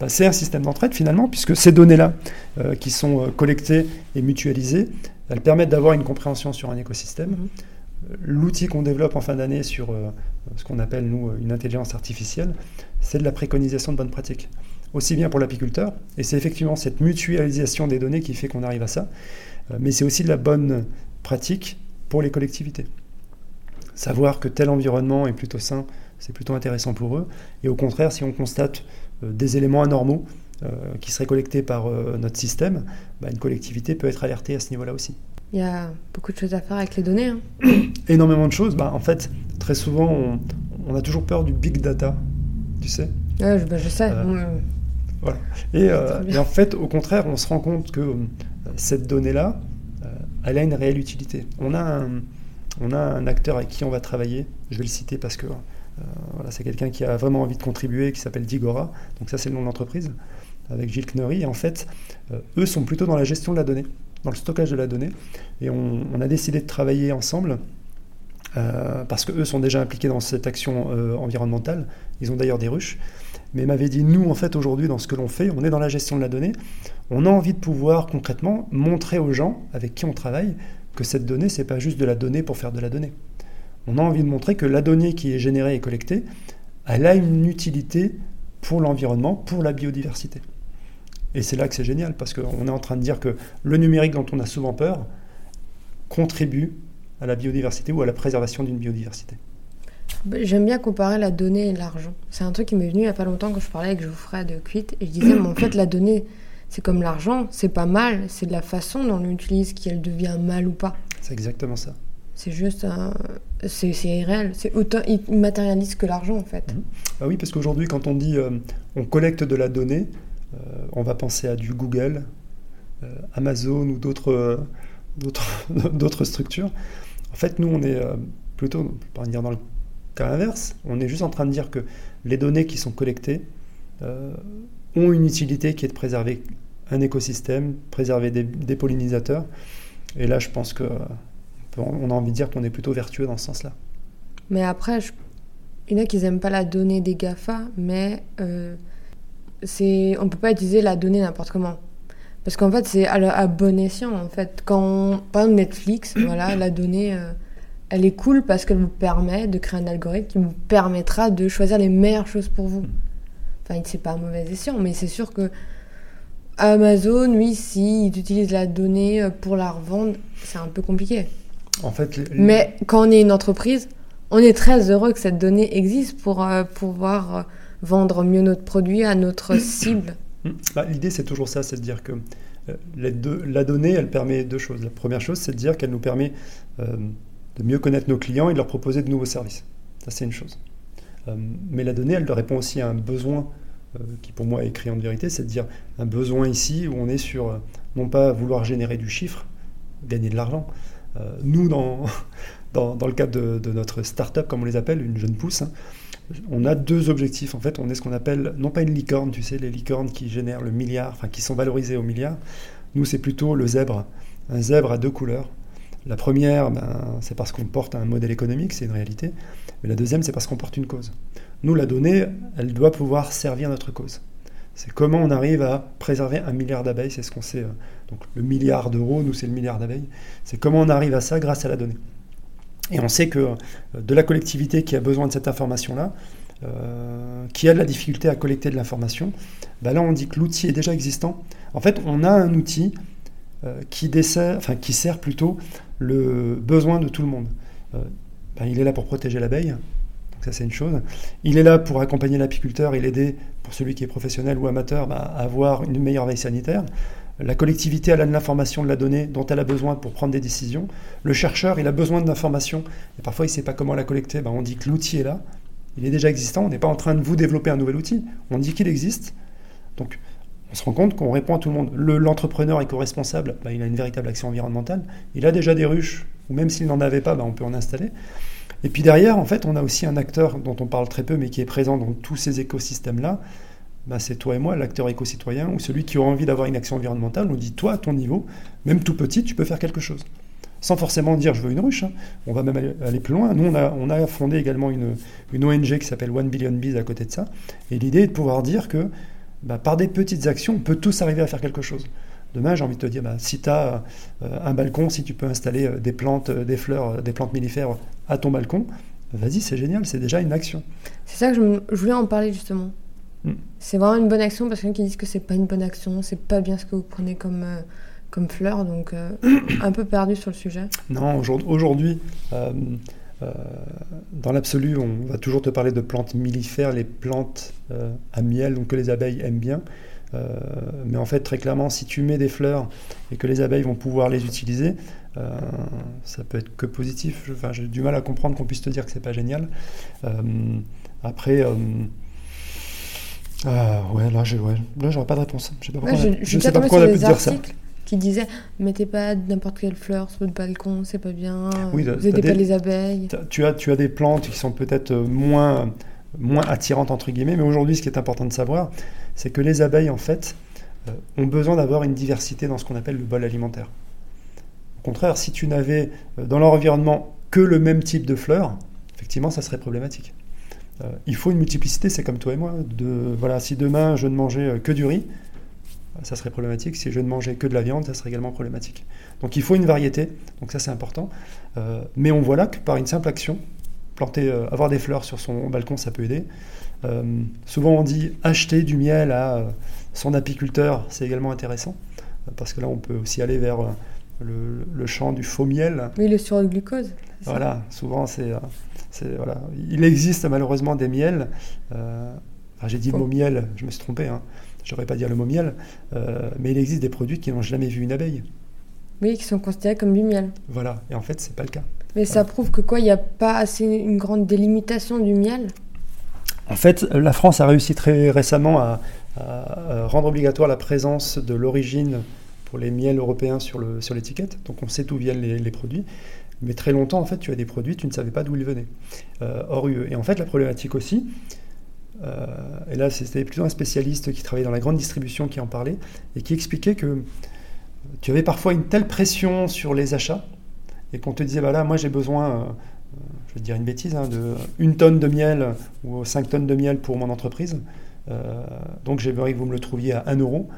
Ben, C'est un système d'entraide finalement, puisque ces données-là, euh, qui sont euh, collectées et mutualisées, elles permettent d'avoir une compréhension sur un écosystème. Mhm. Euh, l'outil qu'on développe en fin d'année sur ce qu'on appelle, nous, une intelligence artificielle, c'est de la préconisation de bonnes pratiques. Aussi bien pour l'apiculteur, et c'est effectivement cette mutualisation des données qui fait qu'on arrive à ça, mais c'est aussi de la bonne pratique pour les collectivités. Savoir que tel environnement est plutôt sain c'est plutôt intéressant pour eux. Et au contraire, si on constate euh, des éléments anormaux euh, qui seraient collectés par euh, notre système, bah, une collectivité peut être alertée à ce niveau-là aussi. Il y a beaucoup de choses à faire avec les données. Hein. Énormément de choses. Bah, en fait, très souvent, on a toujours peur du big data, tu sais? Ouais, je, bah, je sais. Euh. Voilà. Et, euh, en fait, au contraire, on se rend compte que euh, cette donnée-là, elle a une réelle utilité. On a, un, on a un acteur avec qui on va travailler, je vais le citer parce que voilà, c'est quelqu'un qui a vraiment envie de contribuer, qui s'appelle Digora, donc ça c'est le nom de l'entreprise, avec Gilles Kneury. Et en fait, euh, eux sont plutôt dans la gestion de la donnée, dans le stockage de la donnée. Et on, on a décidé de travailler ensemble. euh, parce qu'eux sont déjà impliqués dans cette action euh, environnementale. Ils ont d'ailleurs des ruches mais m'avait dit nous en fait aujourd'hui dans ce que l'on fait, on est dans la gestion de la donnée, on a envie de pouvoir concrètement montrer aux gens avec qui on travaille que cette donnée c'est pas juste de la donnée pour faire de la donnée. On a envie de montrer que la donnée qui est générée et collectée, elle a une utilité pour l'environnement, pour la biodiversité. Et c'est là que c'est génial parce qu'on est en train de dire que le numérique dont on a souvent peur contribue à la biodiversité ou à la préservation d'une biodiversité. Bah, J'aime bien comparer la donnée et l'argent. C'est un truc qui m'est venu il y a pas longtemps quand je parlais avec Geoffrey de Quit et je disais, mais en fait, la donnée, c'est comme l'argent, c'est pas mal, c'est de la façon dont on l'utilise qui elle devient mal ou pas. C'est exactement ça. C'est juste un... C'est irréel, c'est autant immatérialiste que l'argent en fait. Ah oui, parce qu'aujourd'hui, quand on dit euh, on collecte de la donnée, euh, on va penser à du Google, euh, Amazon ou d'autres euh, d'autres structures. En fait, nous, on est plutôt, pas dire dans le cas inverse, on est juste en train de dire que les données qui sont collectées ont une utilité qui est de préserver un écosystème, préserver des, pollinisateurs. Et là, je pense que on a envie de dire qu'on est plutôt vertueux dans ce sens-là. Mais après, je- il y en a qui n'aiment pas la donnée des GAFA, mais euh, c'est... on peut pas utiliser la donnée n'importe comment. Parce qu'en fait, c'est à, le- à bon escient. En fait. Quand, par exemple, Netflix, voilà, la donnée, euh, elle est cool parce qu'elle vous permet de créer un algorithme qui vous permettra de choisir les meilleures choses pour vous. Enfin, c'est pas un mauvais escient, mais c'est sûr que Amazon, oui, si ils utilisent la donnée euh, pour la revendre, c'est un peu compliqué. En fait, les- Mais quand on est une entreprise, on est très heureux que cette donnée existe pour euh, pouvoir euh, vendre mieux notre produit à notre cible. Bah, L'idée, c'est toujours ça, c'est de dire que euh, les deux- la donnée, elle permet deux choses. La première chose, c'est de dire qu'elle nous permet euh, de mieux connaître nos clients et de leur proposer de nouveaux services. Ça, c'est une chose. Mais la donnée, elle répond aussi à un besoin qui, pour moi, est criant de vérité, c'est de dire un besoin ici où on est sur, non pas vouloir générer du chiffre, gagner de l'argent. Euh, nous, dans, dans, dans le cadre de, notre start-up, comme on les appelle, une jeune pousse, hein, on a deux objectifs. En fait, on est ce qu'on appelle, non pas une licorne, tu sais, les licornes qui génèrent le milliard, enfin qui sont valorisées au milliard. Nous, c'est plutôt le zèbre. Un zèbre à deux couleurs. La première, ben, c'est parce qu'on porte un modèle économique, c'est une réalité. Mais la deuxième, c'est parce qu'on porte une cause. Nous, la donnée, elle doit pouvoir servir notre cause. C'est comment on arrive à préserver un milliard d'abeilles, c'est ce qu'on sait. euh, Donc le milliard d'euros, nous, c'est le milliard d'abeilles. C'est comment on arrive à ça grâce à la donnée. Et on sait que euh, de la collectivité qui a besoin de cette information-là, euh, qui a de la difficulté à collecter de l'information, bah là on dit que l'outil est déjà existant. En fait, on a un outil euh, qui, dessert, qui sert plutôt le besoin de tout le monde. Bah, il est là pour protéger l'abeille, ça c'est une chose. Il est là pour accompagner l'apiculteur et l'aider, pour celui qui est professionnel ou amateur, bah, à avoir une meilleure veille sanitaire. La collectivité, elle a de l'information, de la donnée dont elle a besoin pour prendre des décisions. Le chercheur, il a besoin d'informations et parfois il ne sait pas comment la collecter. Ben, on dit que l'outil est là, il est déjà existant. On n'est pas en train de vous développer un nouvel outil. On dit qu'il existe. Donc on se rend compte qu'on répond à tout le monde. Le- L'entrepreneur éco-responsable, ben, il a une véritable action environnementale. Il a déjà des ruches, ou même s'il n'en avait pas, on peut en installer. Et puis derrière, en fait, on a aussi un acteur dont on parle très peu, mais qui est présent dans tous ces écosystèmes-là. Ben, c'est toi et moi, l'acteur éco-citoyen, ou celui qui aura envie d'avoir une action environnementale. On dit, toi, à ton niveau, même tout petit, tu peux faire quelque chose. Sans forcément dire, je veux une ruche. hein. On va même aller, plus loin. Nous, on a, on a fondé également une, une ONG qui s'appelle One Billion Bees à côté de ça. Et l'idée est de pouvoir dire que bah, par des petites actions, on peut tous arriver à faire quelque chose. Demain, j'ai envie de te dire, bah, si tu as un balcon, si tu peux installer euh, des plantes, euh, des fleurs, euh, des plantes mellifères à ton balcon, vas-y, c'est génial, c'est déjà une action. C'est ça que je, me- je voulais en parler justement. Mm. C'est vraiment une bonne action parce qu'il y en a qui disent que c'est pas une bonne action, c'est pas bien ce que vous prenez comme, euh, comme fleur, donc euh, un peu perdu sur le sujet. Non, aujourd- aujourd'hui, euh, euh, dans l'absolu, on va toujours te parler de plantes millifères, les plantes euh, à miel, donc que les abeilles aiment bien. Euh, mais en fait, très clairement, si tu mets des fleurs et que les abeilles vont pouvoir les utiliser, ça peut être que positif. Enfin, j'ai du mal à comprendre qu'on puisse te dire que c'est pas génial. après. ouais, là, je ouais, j'aurais pas de réponse. Je sais pas pourquoi, ouais, je, je sais pas pourquoi on a pu dire ça qui disait mettez pas n'importe quelle fleur sur votre balcon, c'est pas bien, oui, vous aidez pas les abeilles. Tu as, tu as des plantes qui sont peut-être euh, moins, moins attirantes entre guillemets, mais aujourd'hui ce qui est important de savoir, c'est que les abeilles en fait euh, ont besoin d'avoir une diversité dans ce qu'on appelle le bol alimentaire. Au contraire, si tu n'avais euh, dans leur environnement que le même type de fleurs, effectivement ça serait problématique. il faut une multiplicité, c'est comme toi et moi. De, voilà, si demain je ne mangeais que du riz, ça serait problématique. Si je ne mangeais que de la viande, ça serait également problématique. Donc il faut une variété, donc ça c'est important. Euh, mais on voit là que par une simple action, planter, euh, avoir des fleurs sur son balcon, ça peut aider. Euh, souvent on dit acheter du miel à son apiculteur, c'est également intéressant, parce que là on peut aussi aller vers le, champ du faux miel. Oui, le surglucose. Voilà, souvent c'est, voilà. Il existe malheureusement des miels. j'ai dit le mot miel, je me suis trompé. Hein je n'aurais pas dire le mot miel, euh, mais il existe des produits qui n'ont jamais vu une abeille. Oui, qui sont considérés comme du miel. Voilà, et en fait, c'est pas le cas. Mais ça prouve que quoi, il n'y a pas assez une grande délimitation du miel? En fait, la France a réussi très récemment à, rendre obligatoire la présence de l'origine pour les miels européens sur l'étiquette. Sur Donc on sait d'où viennent les, produits. Mais très longtemps, en fait, tu as des produits, tu ne savais pas d'où ils venaient, euh, hors UE. Et en fait, la problématique aussi, euh, et là, c'était plutôt un spécialiste qui travaillait dans la grande distribution qui en parlait et qui expliquait que tu avais parfois une telle pression sur les achats et qu'on te disait, bah là, moi j'ai besoin, euh, je vais te dire une bêtise, hein, de une tonne de miel ou 5 tonnes de miel pour mon entreprise. Euh, donc j'aimerais que vous me le trouviez à 1 euro.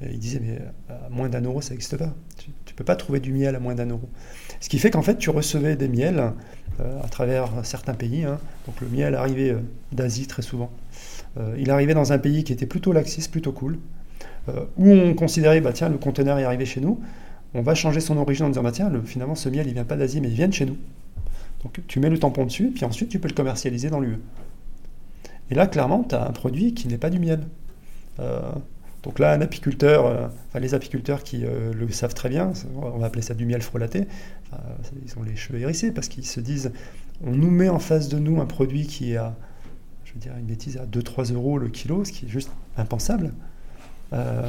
Et il disait, mais à moins d'un euro, ça n'existe pas. Tu ne peux pas trouver du miel à moins d'un euro. Ce qui fait qu'en fait, tu recevais des miels à travers certains pays. Hein. Donc le miel arrivait d'Asie très souvent. Euh, il arrivait dans un pays qui était plutôt laxiste, plutôt cool, euh, où on considérait, bah tiens, le conteneur est arrivé chez nous, on va changer son origine en disant, bah tiens, le, finalement, ce miel, il vient pas d'Asie, mais il vient de chez nous. Donc tu mets le tampon dessus, puis ensuite tu peux le commercialiser dans l'UE. Et là, clairement, tu as un produit qui n'est pas du miel. Euh, donc là, un apiculteur, enfin les apiculteurs qui le savent très bien, on va appeler ça du miel frelaté, ils ont les cheveux hérissés parce qu'ils se disent, on nous met en face de nous un produit qui est à je veux dire une bêtise, à 2-3 euros le kilo, ce qui est juste impensable. Euh,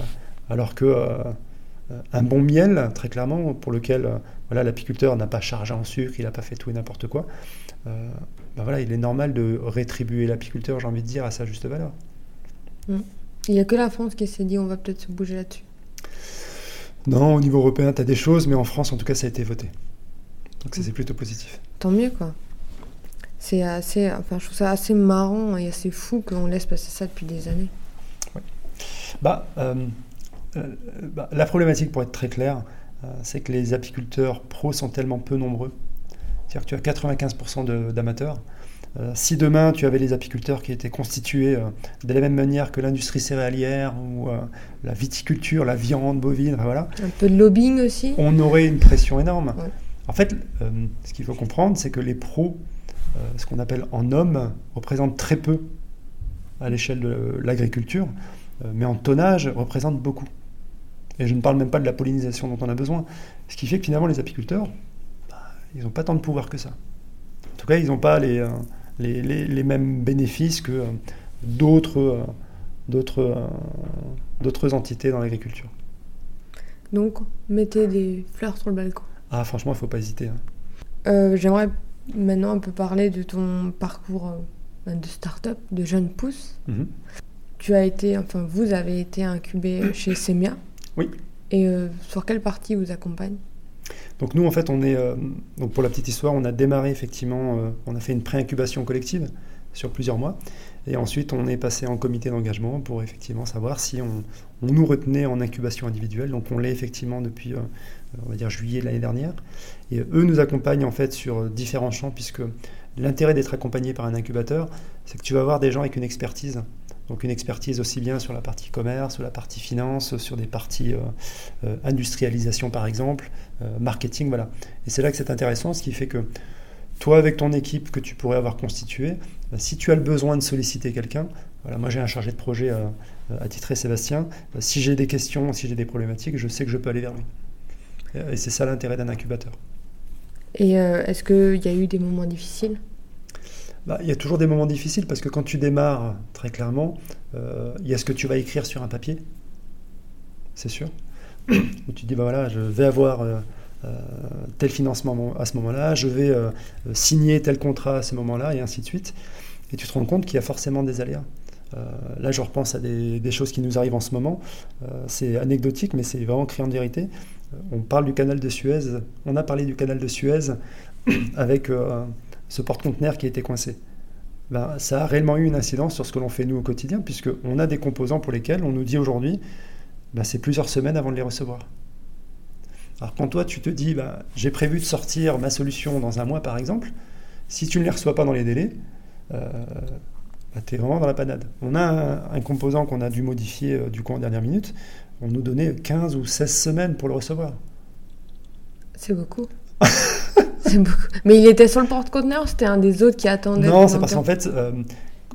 alors que euh, un bon miel, très clairement, pour lequel euh, voilà, l'apiculteur n'a pas chargé en sucre, il n'a pas fait tout et n'importe quoi, ben voilà, il est normal de rétribuer l'apiculteur, j'ai envie de dire, à sa juste valeur. Mm. Il n'y a que la France qui s'est dit on va peut-être se bouger là-dessus. Non, au niveau européen, tu as des choses, mais en France, en tout cas, ça a été voté. Donc ça, mm. c'est plutôt positif. Tant mieux, quoi c'est assez, enfin, je trouve ça assez marrant et assez fou qu'on laisse passer ça depuis des années. Bah, euh, euh, bah, la problématique, pour être très clair, euh, c'est que les apiculteurs pros sont tellement peu nombreux. C'est-à-dire que tu as 95% d'amateurs. si demain tu avais les apiculteurs qui étaient constitués de la même manière que l'industrie céréalière ou la viticulture, la viande bovine, voilà. Un peu de lobbying aussi. On aurait une pression énorme. En fait, ce qu'il faut comprendre, c'est que les pros ce qu'on appelle en homme, représente très peu à l'échelle de l'agriculture, mais en tonnage représente beaucoup. Et je ne parle même pas de la pollinisation dont on a besoin. Ce qui fait que finalement les apiculteurs, bah, ils n'ont pas tant de pouvoir que ça. En tout cas, ils n'ont pas les, euh, les, les, mêmes bénéfices que d'autres d'autres entités dans l'agriculture. Donc, mettez des fleurs sur le balcon. Ah, franchement, il ne faut pas hésiter. Hein. J'aimerais maintenant on peut parler de ton parcours euh, de start-up, de jeune pousse. Mhm. Tu as été, enfin vous avez été incubé chez Semia. Oui. Et euh, sur quelle partie vous accompagne? Donc nous en fait on est euh, donc pour la petite histoire on a démarré effectivement on a fait une pré-incubation collective sur plusieurs mois et ensuite on est passé en comité d'engagement pour effectivement savoir si on, on, nous retenait en incubation individuelle donc on l'est effectivement depuis on va dire juillet de l'année dernière. Et eux nous accompagnent en fait sur différents champs, puisque l'intérêt d'être accompagné par un incubateur, c'est que tu vas avoir des gens avec une expertise. Donc une expertise aussi bien sur la partie commerce, sur la partie finance, sur des parties euh, euh, industrialisation par exemple, euh, marketing, voilà. Et c'est là que c'est intéressant, ce qui fait que toi avec ton équipe que tu pourrais avoir constituée, si tu as le besoin de solliciter quelqu'un, voilà, moi j'ai un chargé de projet attitré Sébastien, si j'ai des questions, si j'ai des problématiques, je sais que je peux aller vers lui. Et c'est ça l'intérêt d'un incubateur. Et est-ce qu'il y a eu des moments difficiles? Bah, il y a toujours des moments difficiles parce que quand tu démarres, très clairement, il y a ce que tu vas écrire sur un papier, c'est sûr. Tu te dis, bah voilà, je vais avoir euh, tel financement à ce moment-là, je vais euh, signer tel contrat à ce moment-là, et ainsi de suite. Et tu te rends compte qu'il y a forcément des aléas. Euh, là, je repense à des, choses qui nous arrivent en ce moment. c'est anecdotique, mais c'est vraiment criant de vérité. on parle du canal de Suez. On a parlé du canal de Suez avec ce porte-conteneur qui été coincé. Ben, ça a réellement eu une incidence sur ce que l'on fait nous au quotidien, puisqu'on a des composants pour lesquels on nous dit aujourd'hui, ben, c'est plusieurs semaines avant de les recevoir. Alors quand toi tu te dis, bah, j'ai prévu de sortir ma solution dans un mois par exemple, si tu ne les reçois pas dans les délais, euh, tu es vraiment dans la panade. On a un, composant qu'on a dû modifier euh, du coup en dernière minute, on nous donnait 15 ou 16 semaines pour le recevoir. C'est beaucoup. C'est beaucoup. Mais il était sur le porte-conteneur, c'était un des autres qui attendait. Non, c'est parce qu'en fait, euh,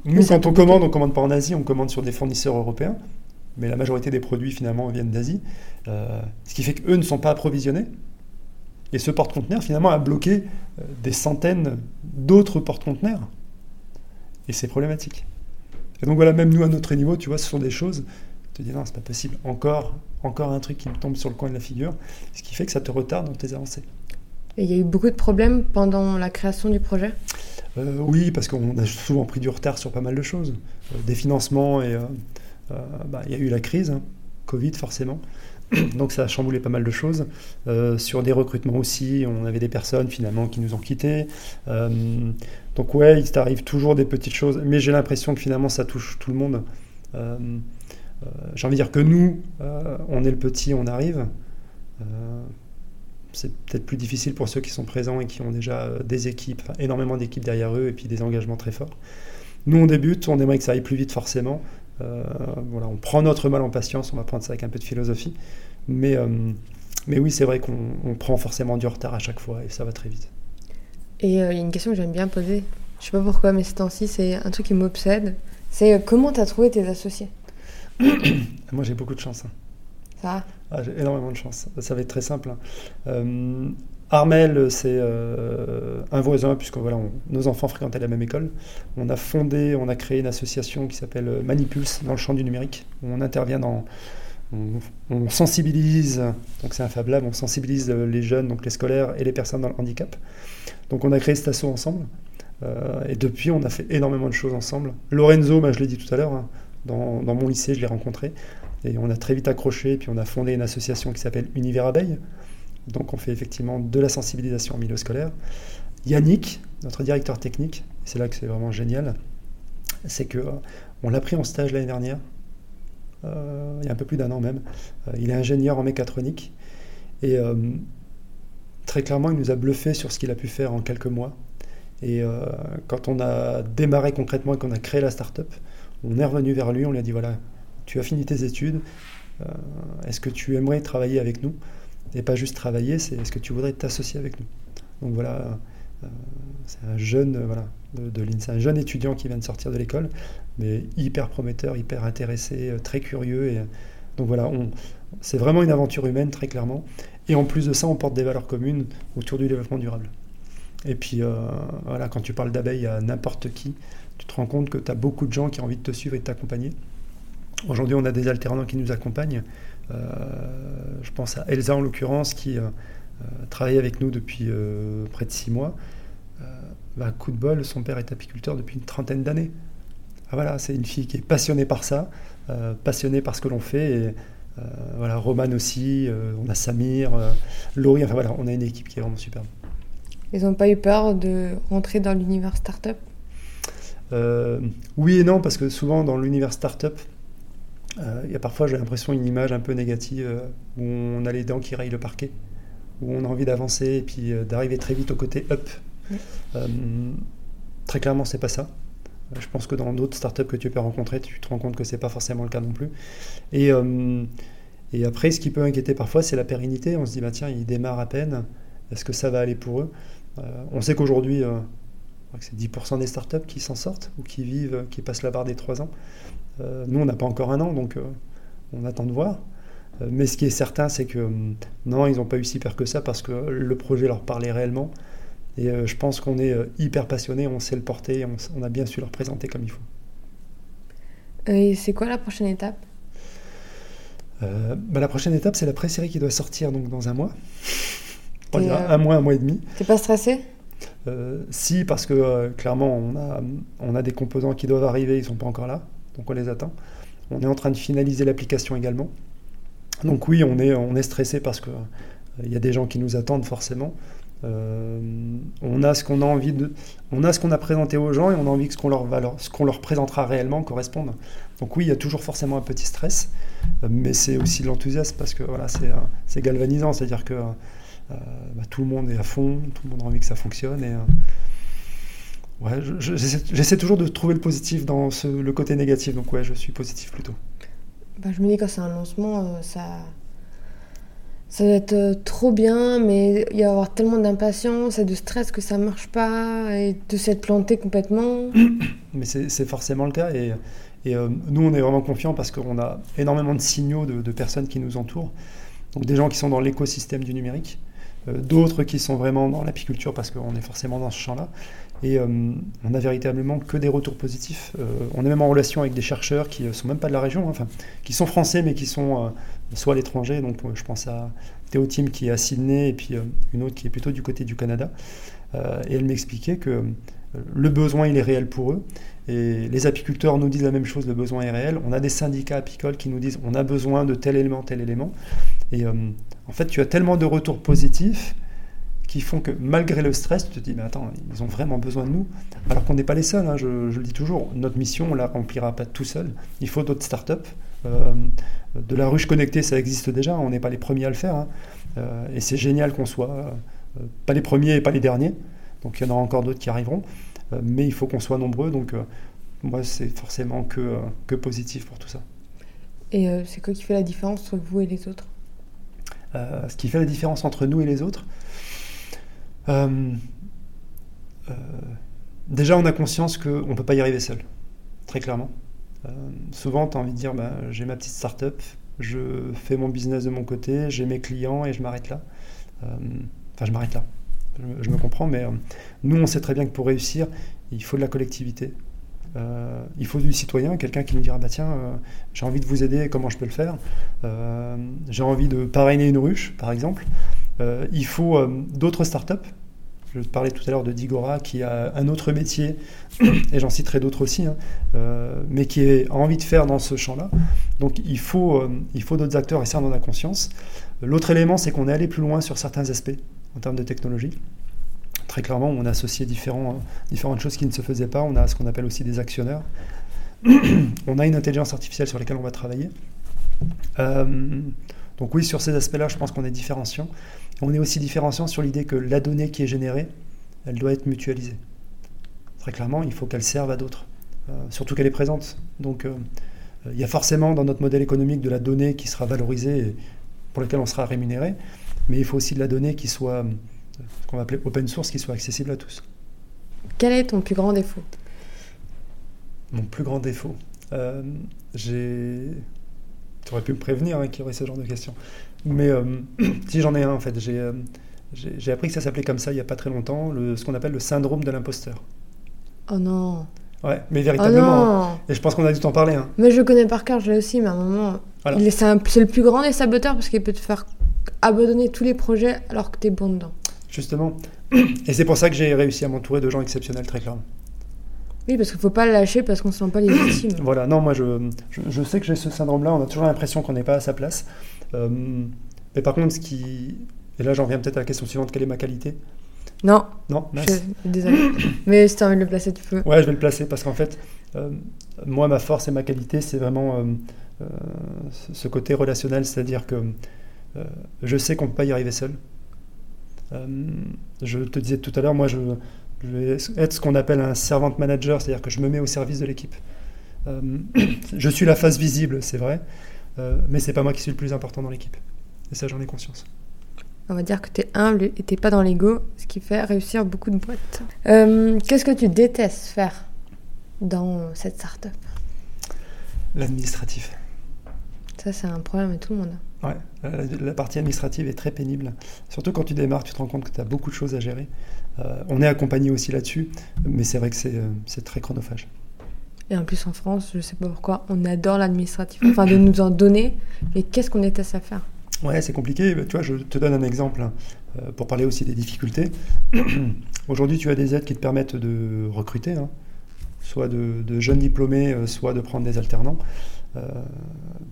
nous quand on commande, on commande pas en Asie, on commande sur des fournisseurs européens mais la majorité des produits finalement viennent d'Asie, euh, ce qui fait qu'eux ne sont pas approvisionnés. Et ce porte-conteneur finalement a bloqué euh, des centaines d'autres porte-conteneurs. Et c'est problématique. Et donc voilà, même nous à notre niveau, tu vois, ce sont des choses, tu te dis non, c'est pas possible, encore, encore un truc qui me tombe sur le coin de la figure, ce qui fait que ça te retarde dans tes avancées. Et il y a eu beaucoup de problèmes pendant la création du projet? Euh, Oui, parce qu'on a souvent pris du retard sur pas mal de choses. des financements et euh, bah, il y a eu la crise, hein, Covid forcément. Donc ça a chamboulé pas mal de choses. Euh, sur des recrutements aussi, on avait des personnes finalement qui nous ont quittés. Euh, donc ouais, il t'arrive toujours des petites choses, mais j'ai l'impression que finalement ça touche tout le monde. j'ai envie de dire que nous, on est le petit, on arrive. C'est peut-être plus difficile pour ceux qui sont présents et qui ont déjà des équipes, énormément d'équipes derrière eux et puis des engagements très forts. Nous, on débute, on aimerait que ça aille plus vite forcément. Euh, voilà, on prend notre mal en patience, on va prendre ça avec un peu de philosophie. Mais, euh, mais oui, c'est vrai qu'on prend forcément du retard à chaque fois et ça va très vite. Et euh, il y a une question que j'aime bien poser, je sais pas pourquoi, mais ces temps-ci, c'est un truc qui m'obsède. C'est comment tu as trouvé tes associés? Moi, j'ai beaucoup de chance. Hein. Ça ah, J'ai énormément de chance. Ça va être très simple. Hein. Armel, c'est euh, un voisin, puisque voilà, nos enfants fréquentaient la même école. On a fondé, on a créé une association qui s'appelle Manipulse dans le champ du numérique. On intervient dans. On, sensibilise, donc c'est un Fab Lab, on sensibilise les jeunes, donc les scolaires et les personnes dans le handicap. Donc on a créé cet asso ensemble. Euh, et depuis, on a fait énormément de choses ensemble. Lorenzo, ben, je l'ai dit tout à l'heure, hein, dans, mon lycée, je l'ai rencontré. Et on a très vite accroché, puis on a fondé une association qui s'appelle Univers Abeille, donc on fait effectivement de la sensibilisation en milieu scolaire. Yannick, notre directeur technique, c'est là que c'est vraiment génial, c'est que euh, on l'a pris en stage l'année dernière, euh, il y a un peu plus d'un an même. Euh, il est ingénieur en mécatronique et très clairement, il nous a bluffé sur ce qu'il a pu faire en quelques mois. Et quand on a démarré concrètement et qu'on a créé la start-up, on est revenu vers lui, on lui a dit voilà, tu as fini tes études, est-ce que tu aimerais travailler avec nous et pas juste travailler, c'est est-ce que tu voudrais t'associer avec nous? Donc voilà, euh, c'est un jeune, euh, voilà, de, de un jeune étudiant qui vient de sortir de l'école, mais hyper prometteur, hyper intéressé, euh, très curieux. Et, donc voilà, c'est vraiment une aventure humaine, très clairement. Et en plus de ça, on porte des valeurs communes autour du développement durable. Et puis, voilà, quand tu parles d'abeilles à n'importe qui, tu te rends compte que tu as beaucoup de gens qui ont envie de te suivre et de t'accompagner. Aujourd'hui, on a des alternants qui nous accompagnent. Euh, je pense à Elsa en l'occurrence qui euh, euh, travaille avec nous depuis près de six mois. Bah, coup de bol, son père est apiculteur depuis une trentaine d'années. Ah, voilà, c'est une fille qui est passionnée par ça, passionnée par ce que l'on fait. Et, voilà, Roman aussi, on a Samir, Laurie, enfin voilà, on a une équipe qui est vraiment superbe. Ils n'ont pas eu peur de rentrer dans l'univers startup? Oui et non, parce que souvent dans l'univers startup, il y a parfois, j'ai l'impression, une image un peu négative euh, où on a les dents qui rayent le parquet, où on a envie d'avancer et puis euh, d'arriver très vite au côté up. très clairement, c'est pas ça. Je pense que dans d'autres startups que tu peux rencontrer, tu te rends compte que c'est pas forcément le cas non plus. Et, et après, ce qui peut inquiéter parfois, c'est la pérennité. On se dit, bah, tiens, ils démarrent à peine. Est-ce que ça va aller pour eux? On sait qu'aujourd'hui, c'est 10% des startups qui s'en sortent ou qui vivent, qui passent la barre des 3 ans. Euh, nous, on n'a pas encore un an, donc euh, on attend de voir. mais ce qui est certain, c'est que non, ils n'ont pas eu si peur que ça parce que le projet leur parlait réellement. Et je pense qu'on est hyper passionné, on sait le porter, on, on, a bien su le représenter comme il faut. Et c'est quoi la prochaine étape? Bah, La prochaine étape, c'est la pré-série qui doit sortir donc, dans un mois. un mois, un mois et demi. T'es pas stressé? Euh, si, parce que euh, clairement, on a, on a des composants qui doivent arriver, ils ne sont pas encore là, donc on les attend. On est en train de finaliser l'application également. Donc oui, on est, stressé parce qu'il euh, y a des gens qui nous attendent forcément. on a ce qu'on a envie de, on a ce qu'on a présenté aux gens et on a envie que ce qu'on leur, ce leur présentera réellement corresponde. Donc oui, il y a toujours forcément un petit stress, mais c'est aussi l'enthousiasme parce que voilà, c'est galvanisant, c'est-à-dire que euh, bah, tout le monde est à fond, tout le monde a envie que ça fonctionne. Et, euh, ouais, j'essaie toujours de trouver le positif dans le côté négatif. Donc ouais, je suis positif plutôt. Bah, je me dis quand c'est un lancement, euh, ça, ça va être trop bien, mais il y va avoir tellement d'impatience et de stress que ça marche pas et de s'être planté complètement. Mais c'est forcément le cas et, et nous on est vraiment confiants parce qu'on a énormément de signaux de, de, personnes qui nous entourent, donc des gens qui sont dans l'écosystème du numérique euh, d'autres qui sont vraiment dans l'apiculture parce qu'on est forcément dans ce champ-là. Et euh, on a véritablement que des retours positifs. Euh, on est même en relation avec des chercheurs qui ne sont même pas de la région, hein, enfin, qui sont français mais qui sont soit à l'étranger. Donc je pense à Théo Tim qui est à Sydney et puis une autre qui est plutôt du côté du Canada. et elle m'expliquait que le besoin il est réel pour eux. Et les apiculteurs nous disent la même chose, le besoin est réel. On a des syndicats apicoles qui nous disent on a besoin de tel élément, tel élément. Et en fait, tu as tellement de retours positifs qui font que malgré le stress, tu te dis, mais attends, ils ont vraiment besoin de nous, alors qu'on n'est pas les seuls, hein, je, le dis toujours, notre mission, on ne la remplira pas tout seul, il faut d'autres startups. Euh, de la ruche connectée, ça existe déjà, on n'est pas les premiers à le faire, hein. euh, et c'est génial qu'on soit euh, pas les premiers et pas les derniers, donc il y en aura encore d'autres qui arriveront, mais il faut qu'on soit nombreux, donc moi c'est forcément que, que positif pour tout ça. Et c'est quoi qui fait la différence entre vous et les autres? Ce qui fait la différence entre nous et les autres. Euh, euh, déjà, on a conscience qu'on ne peut pas y arriver seul, très clairement. souvent, tu as envie de dire bah, j'ai ma petite start-up, je fais mon business de mon côté, j'ai mes clients et je m'arrête là. Enfin, je m'arrête là. Je, me comprends, mais nous, on sait très bien que pour réussir, il faut de la collectivité, euh, il faut du citoyen, quelqu'un qui nous dira bah tiens, euh, j'ai envie de vous aider, comment je peux le faire? Euh, J'ai envie de parrainer une ruche, par exemple. Il faut d'autres startups. Je parlais tout à l'heure de Digora qui a un autre métier, et j'en citerai d'autres aussi, hein, mais qui a envie de faire dans ce champ-là. Donc il faut, d'autres acteurs et ça on en a conscience. L'autre élément, c'est qu'on est allé plus loin sur certains aspects en termes de technologie très clairement, on a associé différentes choses qui ne se faisaient pas. On a ce qu'on appelle aussi des actionneurs. on a une intelligence artificielle sur laquelle on va travailler. Euh, donc oui, sur ces aspects-là, je pense qu'on est différenciant. On est aussi différenciant sur l'idée que la donnée qui est générée, elle doit être mutualisée. Très clairement, il faut qu'elle serve à d'autres, euh, surtout qu'elle est présente. Donc euh, il y a forcément dans notre modèle économique de la donnée qui sera valorisée et pour laquelle on sera rémunéré, mais il faut aussi de la donnée qui soit ce qu'on va appeler open source, qui soit accessible à tous. Quel est ton plus grand défaut? Mon plus grand défaut euh, J'ai. Tu aurais pu me prévenir hein, qu'il y aurait ce genre de questions. Mais euh, si j'en ai un, en fait, euh, j'ai, appris que ça s'appelait comme ça il n'y a pas très longtemps, le, ce qu'on appelle le syndrome de l'imposteur. Oh non Ouais, mais véritablement. Oh et je pense qu'on a dû t'en parler. Hein. Mais je connais par cœur, je l'ai aussi, mais à un moment. c'est, le plus grand des saboteurs parce qu'il peut te faire abandonner tous les projets alors que tu es bon dedans justement. Et c'est pour ça que j'ai réussi à m'entourer de gens exceptionnels, très clairement. Oui, parce qu'il ne faut pas le lâcher parce qu'on ne se sent pas légitime. voilà, non, moi je, je, sais que j'ai ce syndrome-là, on a toujours l'impression qu'on n'est pas à sa place. Euh, mais par contre, ce qui. Et là, j'en viens peut-être à la question suivante quelle est ma qualité? Non. Non, Désolé. mais si tu as envie de le placer, tu peux. Ouais, je vais le placer parce qu'en fait, euh, moi, ma force et ma qualité, c'est vraiment euh, ce côté relationnel, c'est-à-dire que je sais qu'on ne peut pas y arriver seul. Je te disais tout à l'heure, moi je, vais être ce qu'on appelle un servant manager, c'est-à-dire que je me mets au service de l'équipe. Euh, je suis la face visible, c'est vrai, euh, mais c'est pas moi qui suis le plus important dans l'équipe. Et ça, j'en ai conscience. On va dire que tu es humble et tu pas dans l'ego, ce qui fait réussir beaucoup de boîtes. Qu'est-ce que tu détestes faire dans cette start-up? L'administratif. Ça, c'est un problème de tout le monde. Ouais, la, partie administrative est très pénible. Surtout quand tu démarres, tu te rends compte que tu as beaucoup de choses à gérer. Euh, on est accompagné aussi là-dessus, mais c'est vrai que euh, c'est très chronophage. Et en plus en France, je sais pas pourquoi, on adore l'administratif, enfin de nous en donner, mais qu'est-ce qu'on était à faire? Ouais, c'est compliqué. Tu vois, je te donne un exemple hein, euh, pour parler aussi des difficultés. Aujourd'hui, tu as des aides qui te permettent de recruter, hein, soit de, jeunes diplômés, soit de prendre des alternants. Euh,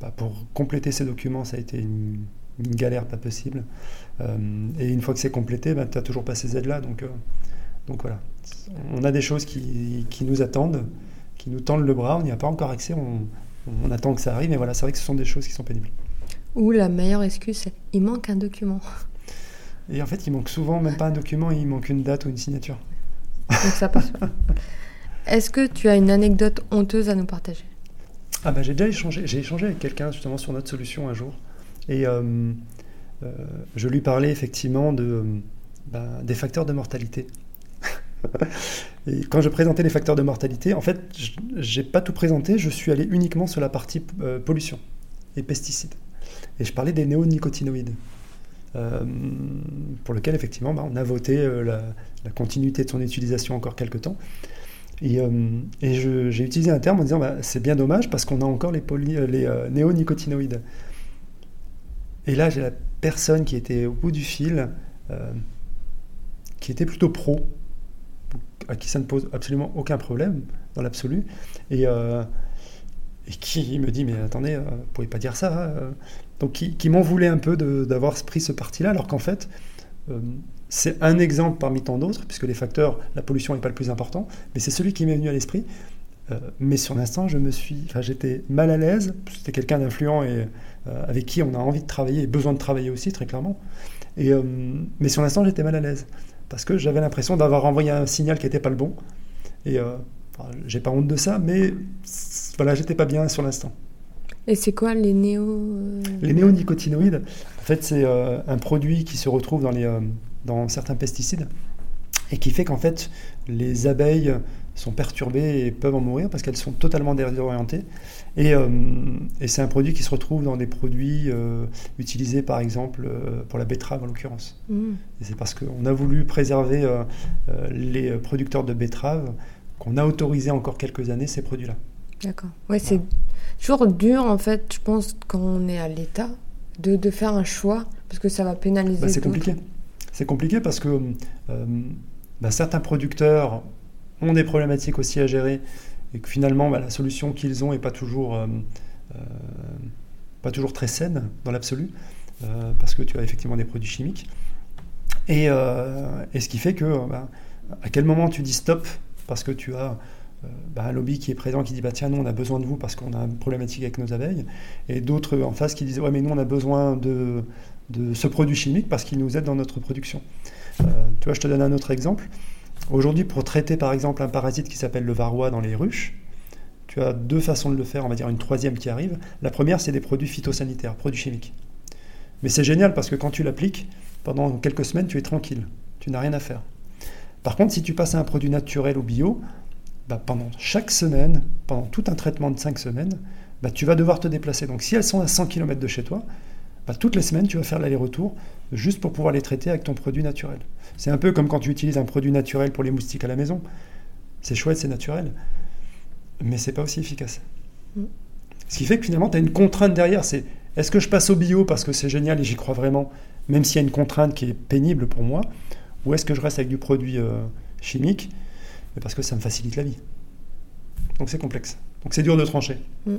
bah, pour compléter ces documents, ça a été une, galère pas possible. Euh, et une fois que c'est complété, bah, tu n'as toujours pas ces aides-là. Donc, euh, donc voilà. On a des choses qui, qui, nous attendent, qui nous tendent le bras. On n'y a pas encore accès. On, on attend que ça arrive. Mais voilà, c'est vrai que ce sont des choses qui sont pénibles. Ou la meilleure excuse, c'est il manque un document. Et en fait, il manque souvent même pas un document, il manque une date ou une signature. Donc ça passe. Est-ce que tu as une anecdote honteuse à nous partager? Ah bah, j'ai déjà échangé, j'ai échangé avec quelqu'un justement sur notre solution un jour. Et euh, euh, je lui parlais effectivement de, bah, des facteurs de mortalité. Et quand je présentais les facteurs de mortalité, en fait, j'ai pas tout présenté, je suis allé uniquement sur la partie euh, pollution et pesticides. Et je parlais des néonicotinoïdes. pour lequel effectivement bah, on a voté la, la, continuité de son utilisation encore quelques temps. Et, euh, j'ai utilisé un terme en disant bah, c'est bien dommage parce qu'on a encore les, euh, les euh, néonicotinoïdes. Et là, j'ai la personne qui était au bout du fil, qui était plutôt pro, à qui ça ne pose absolument aucun problème dans l'absolu, et, et, qui me dit mais attendez, vous ne pouvez pas dire ça. Hein, Donc qui, qui m'en voulait un peu d'avoir pris ce parti-là, alors qu'en fait, c'est un exemple parmi tant d'autres, puisque les facteurs, la pollution n'est pas le plus important, mais c'est celui qui m'est venu à l'esprit. Euh, mais sur l'instant, je me suis, j'étais mal à l'aise. C'était quelqu'un d'influent et euh, avec qui on a envie de travailler et besoin de travailler aussi, très clairement. Et, euh, mais sur l'instant, j'étais mal à l'aise parce que j'avais l'impression d'avoir envoyé un signal qui n'était pas le bon. Et j'ai pas honte de ça, mais voilà, j'étais pas bien sur l'instant. Et c'est quoi les néo Les néonicotinoïdes, en fait, c'est un produit qui se retrouve dans les dans certains pesticides et qui fait qu'en fait les abeilles sont perturbées et peuvent en mourir parce qu'elles sont totalement désorientées. Et, euh, et c'est un produit qui se retrouve dans des produits euh, utilisés par exemple euh, pour la betterave en l'occurrence. Mmh. Et c'est parce qu'on a voulu préserver les producteurs de betterave qu'on a autorisé encore quelques années ces produits-là. D'accord. Ouais, c'est toujours dur en fait, je pense, quand on est à l'État, de, de, faire un choix parce que ça va pénaliser. Bah, c'est compliqué. C'est compliqué parce que bah, certains producteurs ont des problématiques aussi à gérer et que finalement bah, la solution qu'ils ont n'est pas toujours, euh, euh, pas toujours très saine dans l'absolu parce que tu as effectivement des produits chimiques. Et, ce qui fait que bah, à quel moment tu dis stop parce que tu as un lobby qui est présent qui dit bah tiens nous on a besoin de vous parce qu'on a une problématique avec nos abeilles et d'autres en face qui disent ouais mais nous on a besoin de de ce produit chimique parce qu'il nous aide dans notre production. Euh, tu vois, je te donne un autre exemple. Aujourd'hui, pour traiter par exemple un parasite qui s'appelle le varroa dans les ruches, tu as deux façons de le faire, on va dire une troisième qui arrive. La première, c'est des produits phytosanitaires, produits chimiques. Mais c'est génial parce que quand tu l'appliques, pendant quelques semaines, tu es tranquille, tu n'as rien à faire. Par contre, si tu passes à un produit naturel ou bio, bah, pendant chaque semaine, pendant tout un traitement de 5 semaines, bah, tu vas devoir te déplacer. Donc si elles sont à 100 km de chez toi, bah, toutes les semaines, tu vas faire l'aller-retour juste pour pouvoir les traiter avec ton produit naturel. C'est un peu comme quand tu utilises un produit naturel pour les moustiques à la maison. C'est chouette, c'est naturel, mais c'est pas aussi efficace. Mm. Ce qui fait que finalement, tu as une contrainte derrière. C'est est-ce que je passe au bio parce que c'est génial et j'y crois vraiment, même s'il y a une contrainte qui est pénible pour moi, ou est-ce que je reste avec du produit euh, chimique parce que ça me facilite la vie. Donc c'est complexe. Donc c'est dur de trancher. Mm.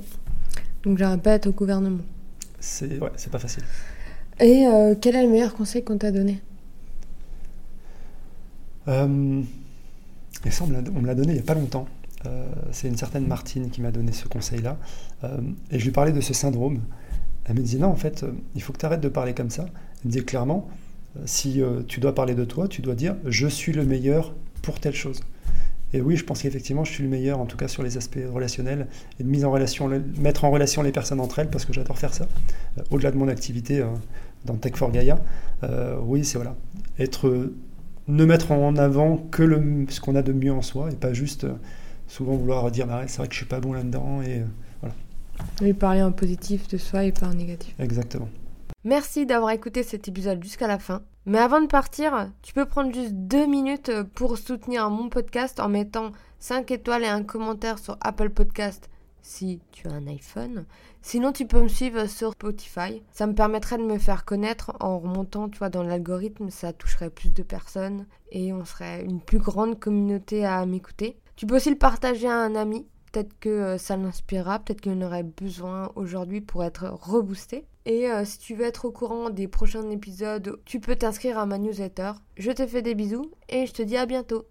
Donc je répète au gouvernement c'est ouais, pas facile. Et euh, quel est le meilleur conseil qu'on t'a donné? Euh, et ça, on me l'a donné il n'y a pas longtemps. Euh, c'est une certaine Martine qui m'a donné ce conseil-là. et je lui parlais de ce syndrome. Elle me disait non, en fait, il faut que tu arrêtes de parler comme ça. Elle me disait clairement, si tu dois parler de toi, tu dois dire je suis le meilleur pour telle chose. Et oui, je pense qu'effectivement, je suis le meilleur, en tout cas sur les aspects relationnels et de mise en relation, mettre en relation les personnes entre elles, parce que j'adore faire ça. Euh, au-delà de mon activité euh, dans Tech for Gaia, euh, oui, c'est voilà, être, ne mettre en avant que le, ce qu'on a de mieux en soi et pas juste souvent vouloir dire, bah c'est vrai que je suis pas bon là-dedans et voilà. Oui, parler en positif de soi et pas en négatif. Exactement. Merci d'avoir écouté cet épisode jusqu'à la fin. Mais avant de partir, tu peux prendre juste deux minutes pour soutenir mon podcast en mettant 5 étoiles et un commentaire sur Apple Podcast si tu as un iPhone. Sinon, tu peux me suivre sur Spotify. Ça me permettrait de me faire connaître en remontant, tu vois, dans l'algorithme. Ça toucherait plus de personnes et on serait une plus grande communauté à m'écouter. Tu peux aussi le partager à un ami. Peut-être que euh, ça l'inspirera, peut-être qu'il en aurait besoin aujourd'hui pour être reboosté. Et euh, si tu veux être au courant des prochains épisodes, tu peux t'inscrire à ma newsletter. Je te fais des bisous et je te dis à bientôt.